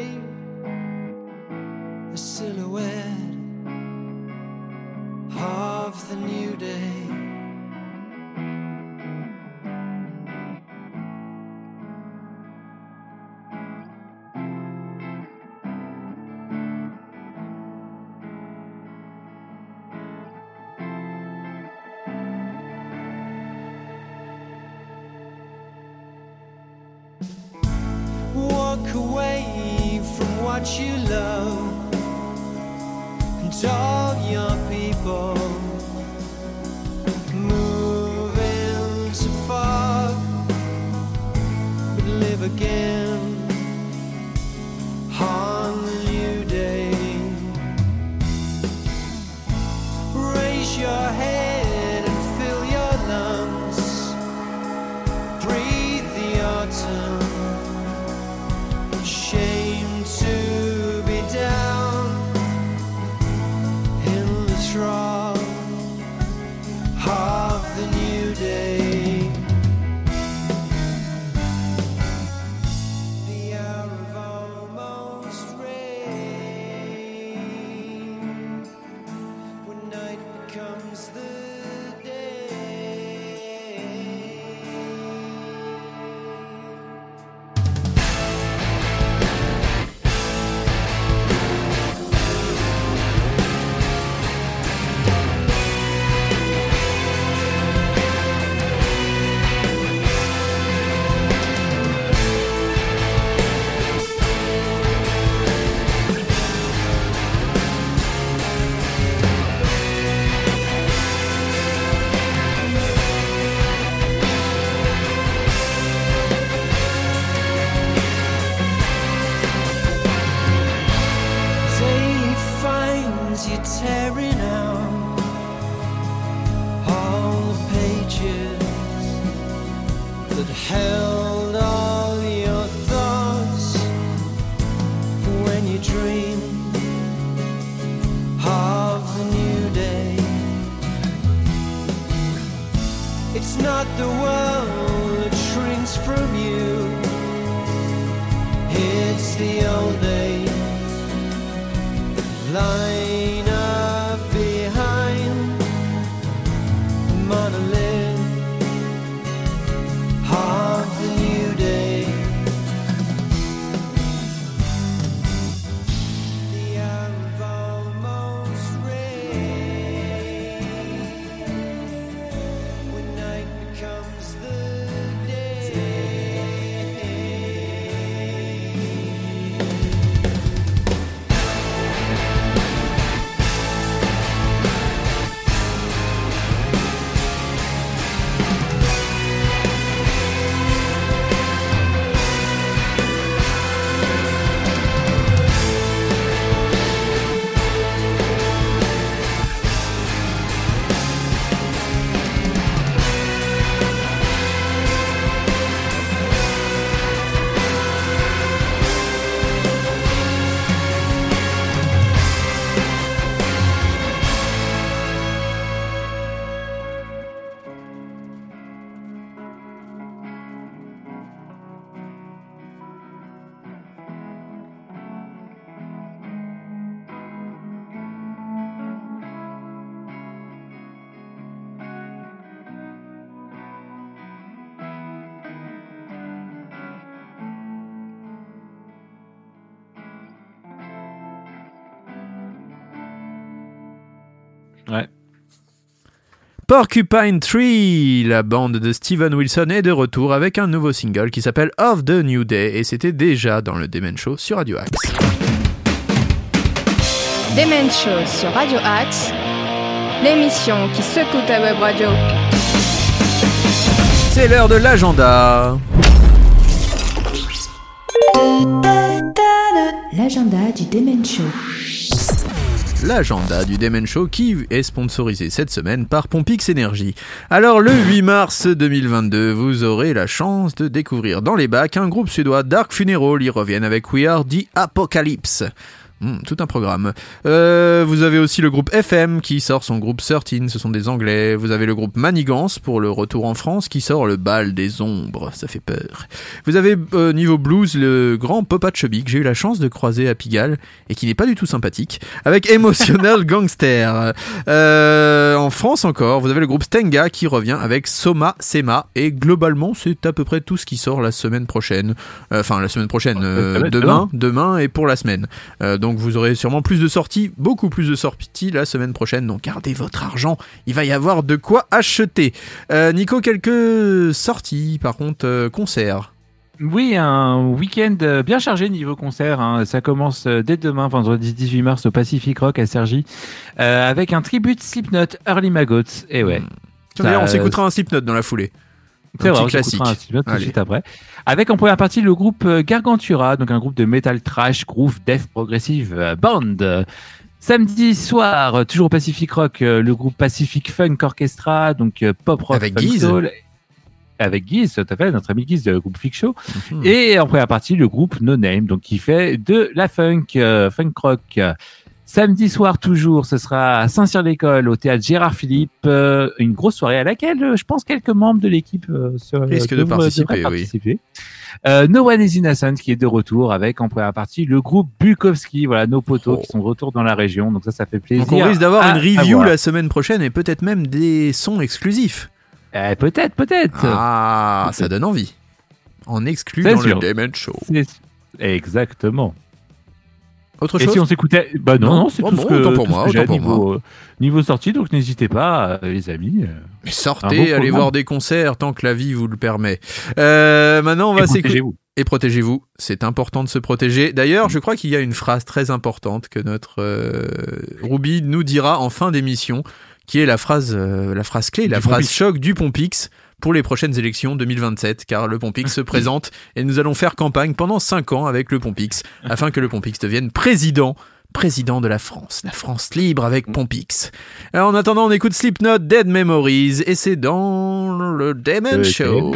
Porcupine Tree, la bande de Steven Wilson est de retour avec un nouveau single qui s'appelle Of the New Day et c'était déjà dans le Demen Show sur Radio Axe. Demen Show sur Radio Axe, l'émission qui secoue ta web radio. C'est l'heure de l'agenda. L'agenda du Demen Show. L'agenda du Demen Show qui est sponsorisé cette semaine par Pompix Energy. Alors le 8 mars 2022, vous aurez la chance de découvrir dans les bacs un groupe suédois Dark Funeral. Ils reviennent avec We Are the Apocalypse. Hmm, tout un programme. Euh, vous avez aussi le groupe FM qui sort son groupe 13, ce sont des Anglais. Vous avez le groupe Manigance pour le retour en France qui sort le bal des ombres, ça fait peur. Vous avez euh, niveau blues le grand Popa Chubby que j'ai eu la chance de croiser à Pigalle et qui n'est pas du tout sympathique, avec Emotional Gangster. Euh, en France encore, vous avez le groupe Stenga qui revient avec Soma Sema et globalement c'est à peu près tout ce qui sort la semaine prochaine. Enfin la semaine prochaine, être demain, demain et pour la semaine. Euh, donc vous aurez sûrement plus de sorties, beaucoup plus de sorties la semaine prochaine. Donc gardez votre argent, il va y avoir de quoi acheter. Euh, Nico, quelques sorties par contre, euh, concerts. Oui, un week-end euh, bien chargé niveau concert. hein. Ça commence dès demain, vendredi 18 mars, au Pacific Rock à Sergi, euh, avec un tribute Slipknot Early Maggots. Et ouais, Tiens, D'ailleurs, on s'écoutera un Slipknot dans la foulée. c'est vrai, on classique. s'écoutera un Slipknot tout de suite après. Avec en première partie le groupe euh, Gargantura, donc un groupe de metal trash, groove, death progressive euh, band. Samedi soir, euh, toujours au Pacific Rock, le groupe Pacific Funk Orchestra, donc pop rock, Avec funk Guise. soul. Avec Guise, tout à fait, notre ami Guise de groupe Flick Show. Mhm. Et en première partie, le groupe No Name, donc qui fait de la funk, euh, funk rock. Samedi soir toujours, ce sera à Saint-Cyr-l'École, au théâtre Gérard Philippe, euh, une grosse soirée à laquelle euh, je pense quelques membres de l'équipe euh, se- Risquent de participer, oui. participer. Euh, no One is Innocent qui est de retour avec en première partie le groupe Bukowski, voilà nos potos Oh. qui sont de retour dans la région, donc ça ça fait plaisir. Donc on risque d'avoir une review la semaine prochaine et peut-être même des sons exclusifs. Euh, peut-être, peut-être. Ah, ça donne envie. En exclu dans sûr. le Show. Exactement. Autre Et chose si on s'écoutait Bah non, Non. c'est Oh tout, bon, ce que, autant pour tout ce moi, que j'ai autant pour niveau, euh, niveau sortie, donc n'hésitez pas, euh, les amis. euh, Sortez, allez voir des concerts tant que la vie vous le permet. Euh, maintenant, on et va s'écouter. Et protégez-vous, c'est important de se protéger. D'ailleurs, je crois qu'il y a une phrase très importante que notre euh, Ruby nous dira en fin d'émission, qui est la phrase, euh, la phrase clé, la Du phrase Pompix. choc du Pompix pour les prochaines élections 2027, car le Pompix se présente et nous allons faire campagne pendant 5 ans avec le Pompix, afin que le Pompix devienne président président de la France, la France libre avec Pompix. Alors, en attendant, on écoute Slipknot Dead Memories et c'est dans le Demon. Show.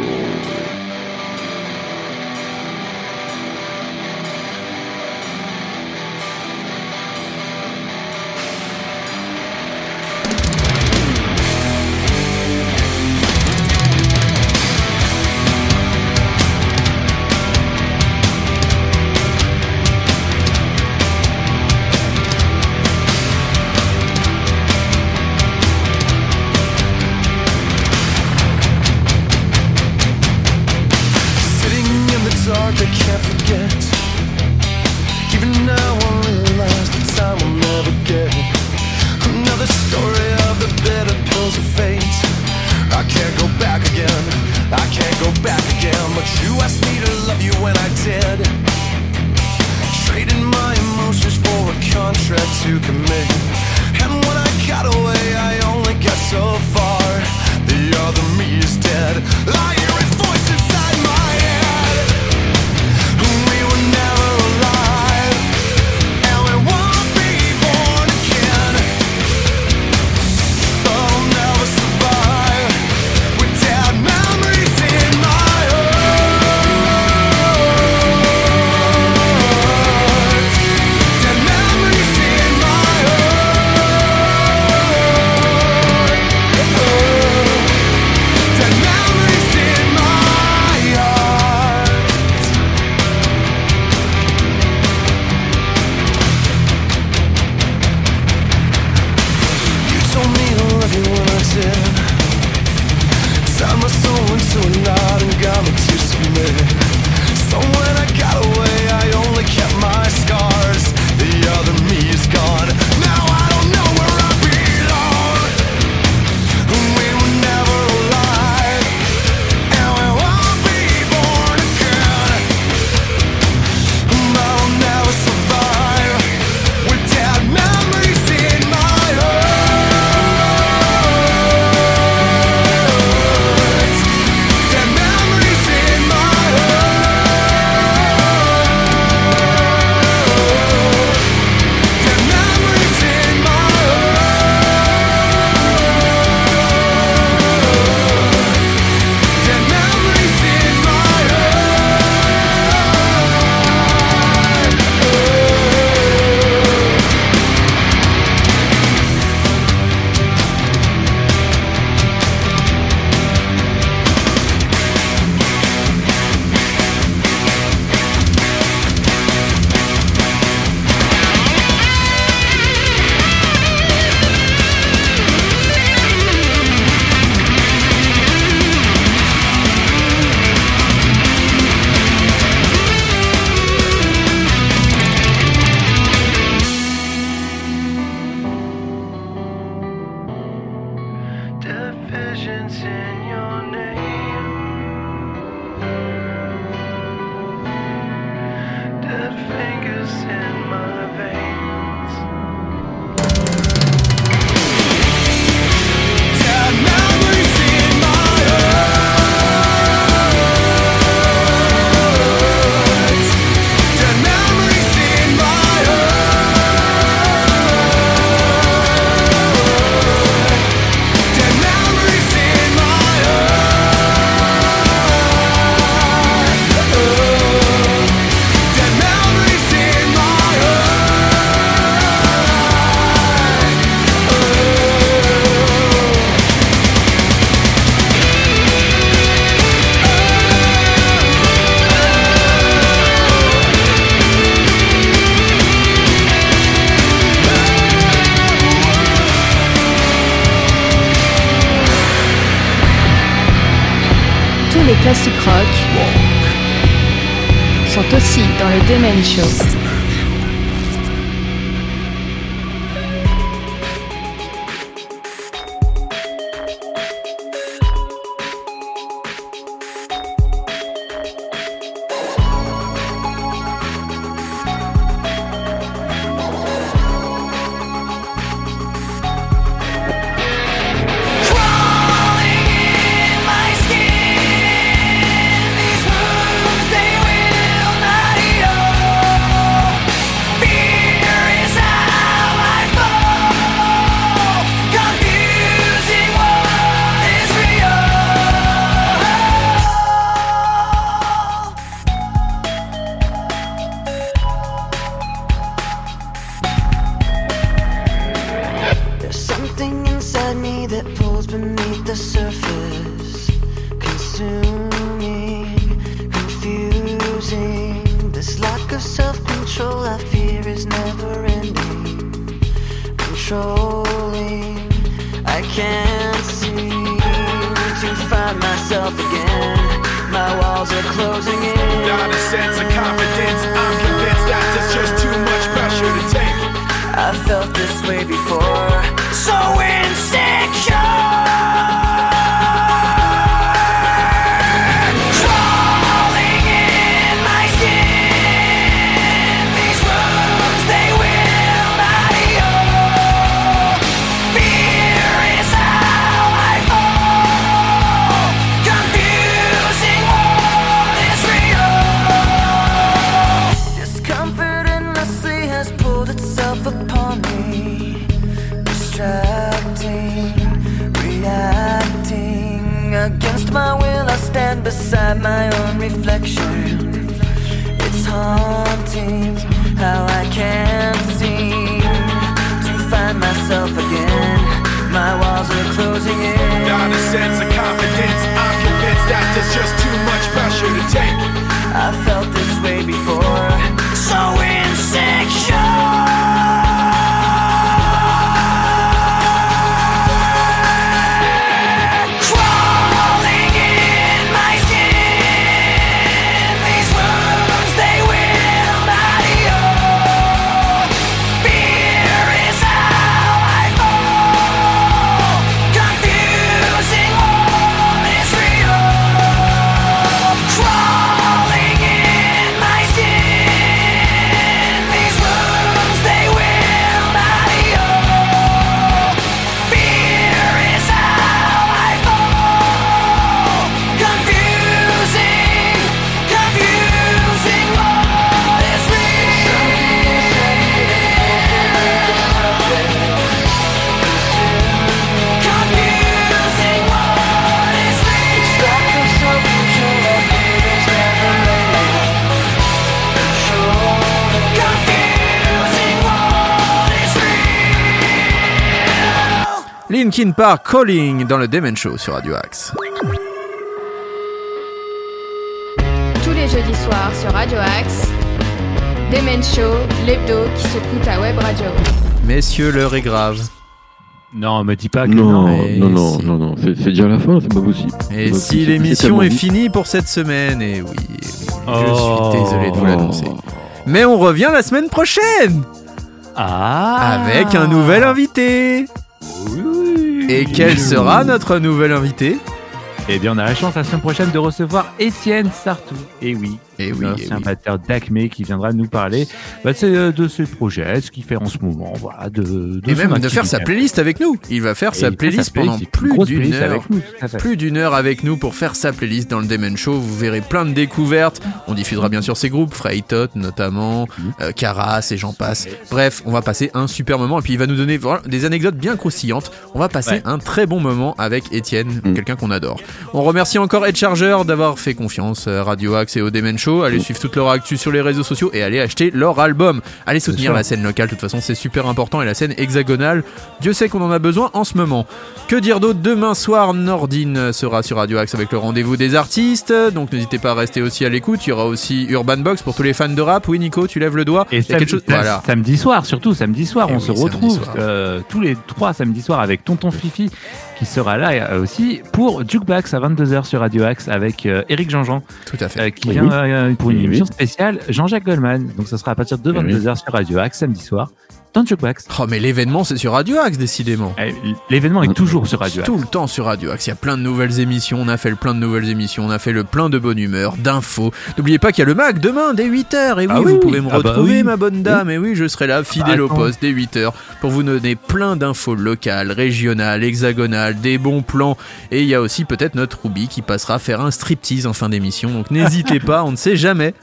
Aussi Linkin Park Calling dans le Demen Show sur Radio Axe. Tous les jeudis soirs sur Radio Axe, Demen Show, l'hebdo qui secoue ta web radio. Messieurs, l'heure est grave. Non, me dis pas que Non, non. non, non, si. non, non, c'est c'est déjà la fin, c'est pas possible. Et si l'émission est finie pour cette semaine, et oui, oui, je Oh. suis désolé de vous l'annoncer. Mais on revient la semaine prochaine Ah avec un nouvel invité. Et quel sera notre nouvel invité? Eh bien, on a la chance la semaine prochaine de recevoir Étienne Sartou. Et oui, Et oui, et l'ancien oui. batteur d'Acme qui viendra nous parler bah, euh, de ses projets, ce qu'il fait en ce moment, voilà, de, de Et même de faire sa playlist avec nous. Il va faire sa playlist sa pendant playlist, plus d'une heure. avec nous. Plus d'une heure avec nous pour faire sa playlist dans le Demen Show. Vous verrez plein de découvertes. On diffusera bien sûr ses groupes, Freytot notamment, Mhm. euh, Caras et j'en passe. Bref, on va passer un super moment. Et puis il va nous donner voilà, des anecdotes bien croustillantes. On va passer Ouais. un très bon moment avec Étienne, Mhm. quelqu'un qu'on adore. On remercie encore Ed Charger d'avoir fait confiance à Radio Axe et au Demen Show. Allez suivre toute leur actu sur les réseaux sociaux et allez acheter leur album. Allez soutenir la scène locale, de toute façon c'est super important et la scène hexagonale, Dieu sait qu'on en a besoin en ce moment. Que dire d'autre? Demain soir, Nordine sera sur Radio Axe avec le rendez-vous des artistes, donc n'hésitez pas à rester aussi à l'écoute. Il y aura aussi Urban Box pour tous les fans de rap. Oui Nico, tu lèves le doigt. Et Il y a samedi, quelque chose? Voilà. samedi soir, surtout samedi soir, Eh on oui, se samedi retrouve soir. euh, tous les trois samedis soirs avec Tonton Fifi qui sera là euh, aussi pour Jukebox à 22h sur Radio Axe avec euh, Eric Jean-Jean Tout à fait. euh, qui Oui, vient oui. euh, pour une Oui, émission oui. spéciale Jean-Jacques Goldman. Donc ça sera à partir de Oui, oui. 22h sur Radio Axe samedi soir dans Jukebox. Oh mais l'événement c'est sur Radio Axe décidément. Eh, L'événement est toujours sur Radio Axe. Tout le temps sur Radio Axe, il y a plein de nouvelles émissions, on a fait le plein de nouvelles émissions, on a fait le plein de bonne humeur, d'infos. N'oubliez pas qu'il y a le Mac demain dès 8h, et oui, Ah vous oui. pouvez me Ah bah retrouver oui. ma bonne dame, et oui, je serai là, fidèle au poste dès 8h, pour vous donner plein d'infos locales, régionales, hexagonales, des bons plans, et il y a aussi peut-être notre Ruby qui passera faire un striptease en fin d'émission, donc n'hésitez pas, on ne sait jamais.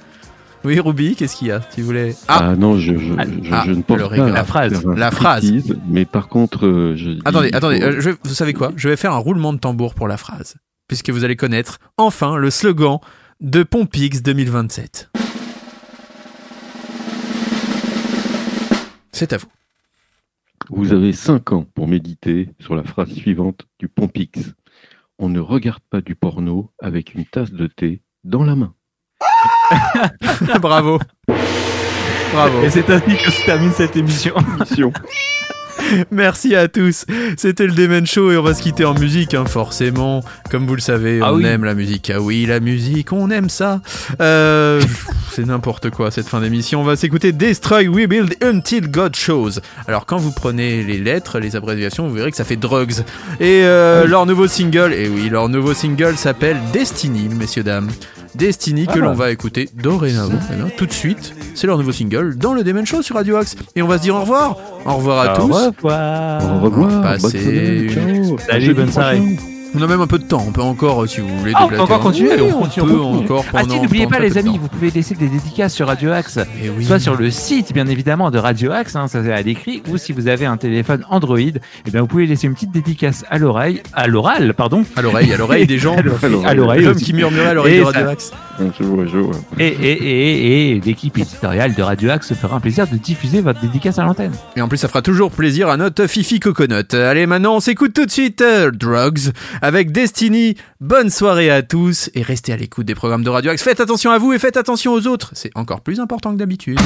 Oui Ruby, qu'est-ce qu'il y a Tu voulais... Ah, Ah, non, je, je, Ah, je, ah, je ne pense pas La phrase, la phrase. striptease, Mais par contre, euh, je Attendez, attendez, faut- euh, je vous savez quoi? Je vais faire un roulement de tambour pour la phrase, puisque vous allez connaître enfin le slogan de Pompix 2027. C'est à vous. Vous avez 5 ans pour méditer sur la phrase suivante du Pompix. On ne regarde pas du porno avec une tasse de thé dans la main. Bravo. Bravo. Et c'est ainsi que se termine cette émission. Mission. Merci à tous. C'était le Demen Show et on va se quitter en musique, hein, forcément. Comme vous le savez, Ah on oui. aime la musique. Ah oui, la musique, on aime ça. Euh, c'est n'importe quoi cette fin d'émission. On va s'écouter Destroy, Rebuild Until God Shows. Alors quand vous prenez les lettres, les abréviations, vous verrez que ça fait Drugs. Et euh, leur nouveau single, et oui, leur nouveau single s'appelle Destiny, messieurs dames. Destiny que Ah. l'on va écouter dorénavant, eh bien, tout de suite. C'est leur nouveau single dans le Demen Show sur Radio Axe. Et on va se dire au revoir. Au revoir à Au tous. revoir. Au revoir. Passez bonne semaine, ciao. Salut, bonne soirée. On a même un peu de temps, on peut encore, euh, si vous voulez, Ah, on peut encore continuer, Oui, on on continue, peut on encore Ah pendant... si, n'oubliez pas les amis, temps. vous pouvez laisser des dédicaces sur Radio Axe. Eh oui. Soit sur le site, bien évidemment, de Radio Axe, hein, ça c'est à l'écrit, ou si vous avez un téléphone Android, eh bien vous pouvez laisser une petite dédicace à l'oreille, à l'oral, pardon, À l'oreille, à l'oreille des gens. à l'oreille, L'homme qui murmurait à l'oreille Et de Radio Axe. Et, et, et, et l'équipe éditoriale de Radio Axe se fera un plaisir de diffuser votre dédicace à l'antenne. Et en plus, ça fera toujours plaisir à notre Fifi Coconut. Allez, maintenant, on s'écoute tout de suite euh, Drugs avec Destiny. Bonne soirée à tous et restez à l'écoute des programmes de Radio Axe. Faites attention à vous et faites attention aux autres. C'est encore plus important que d'habitude.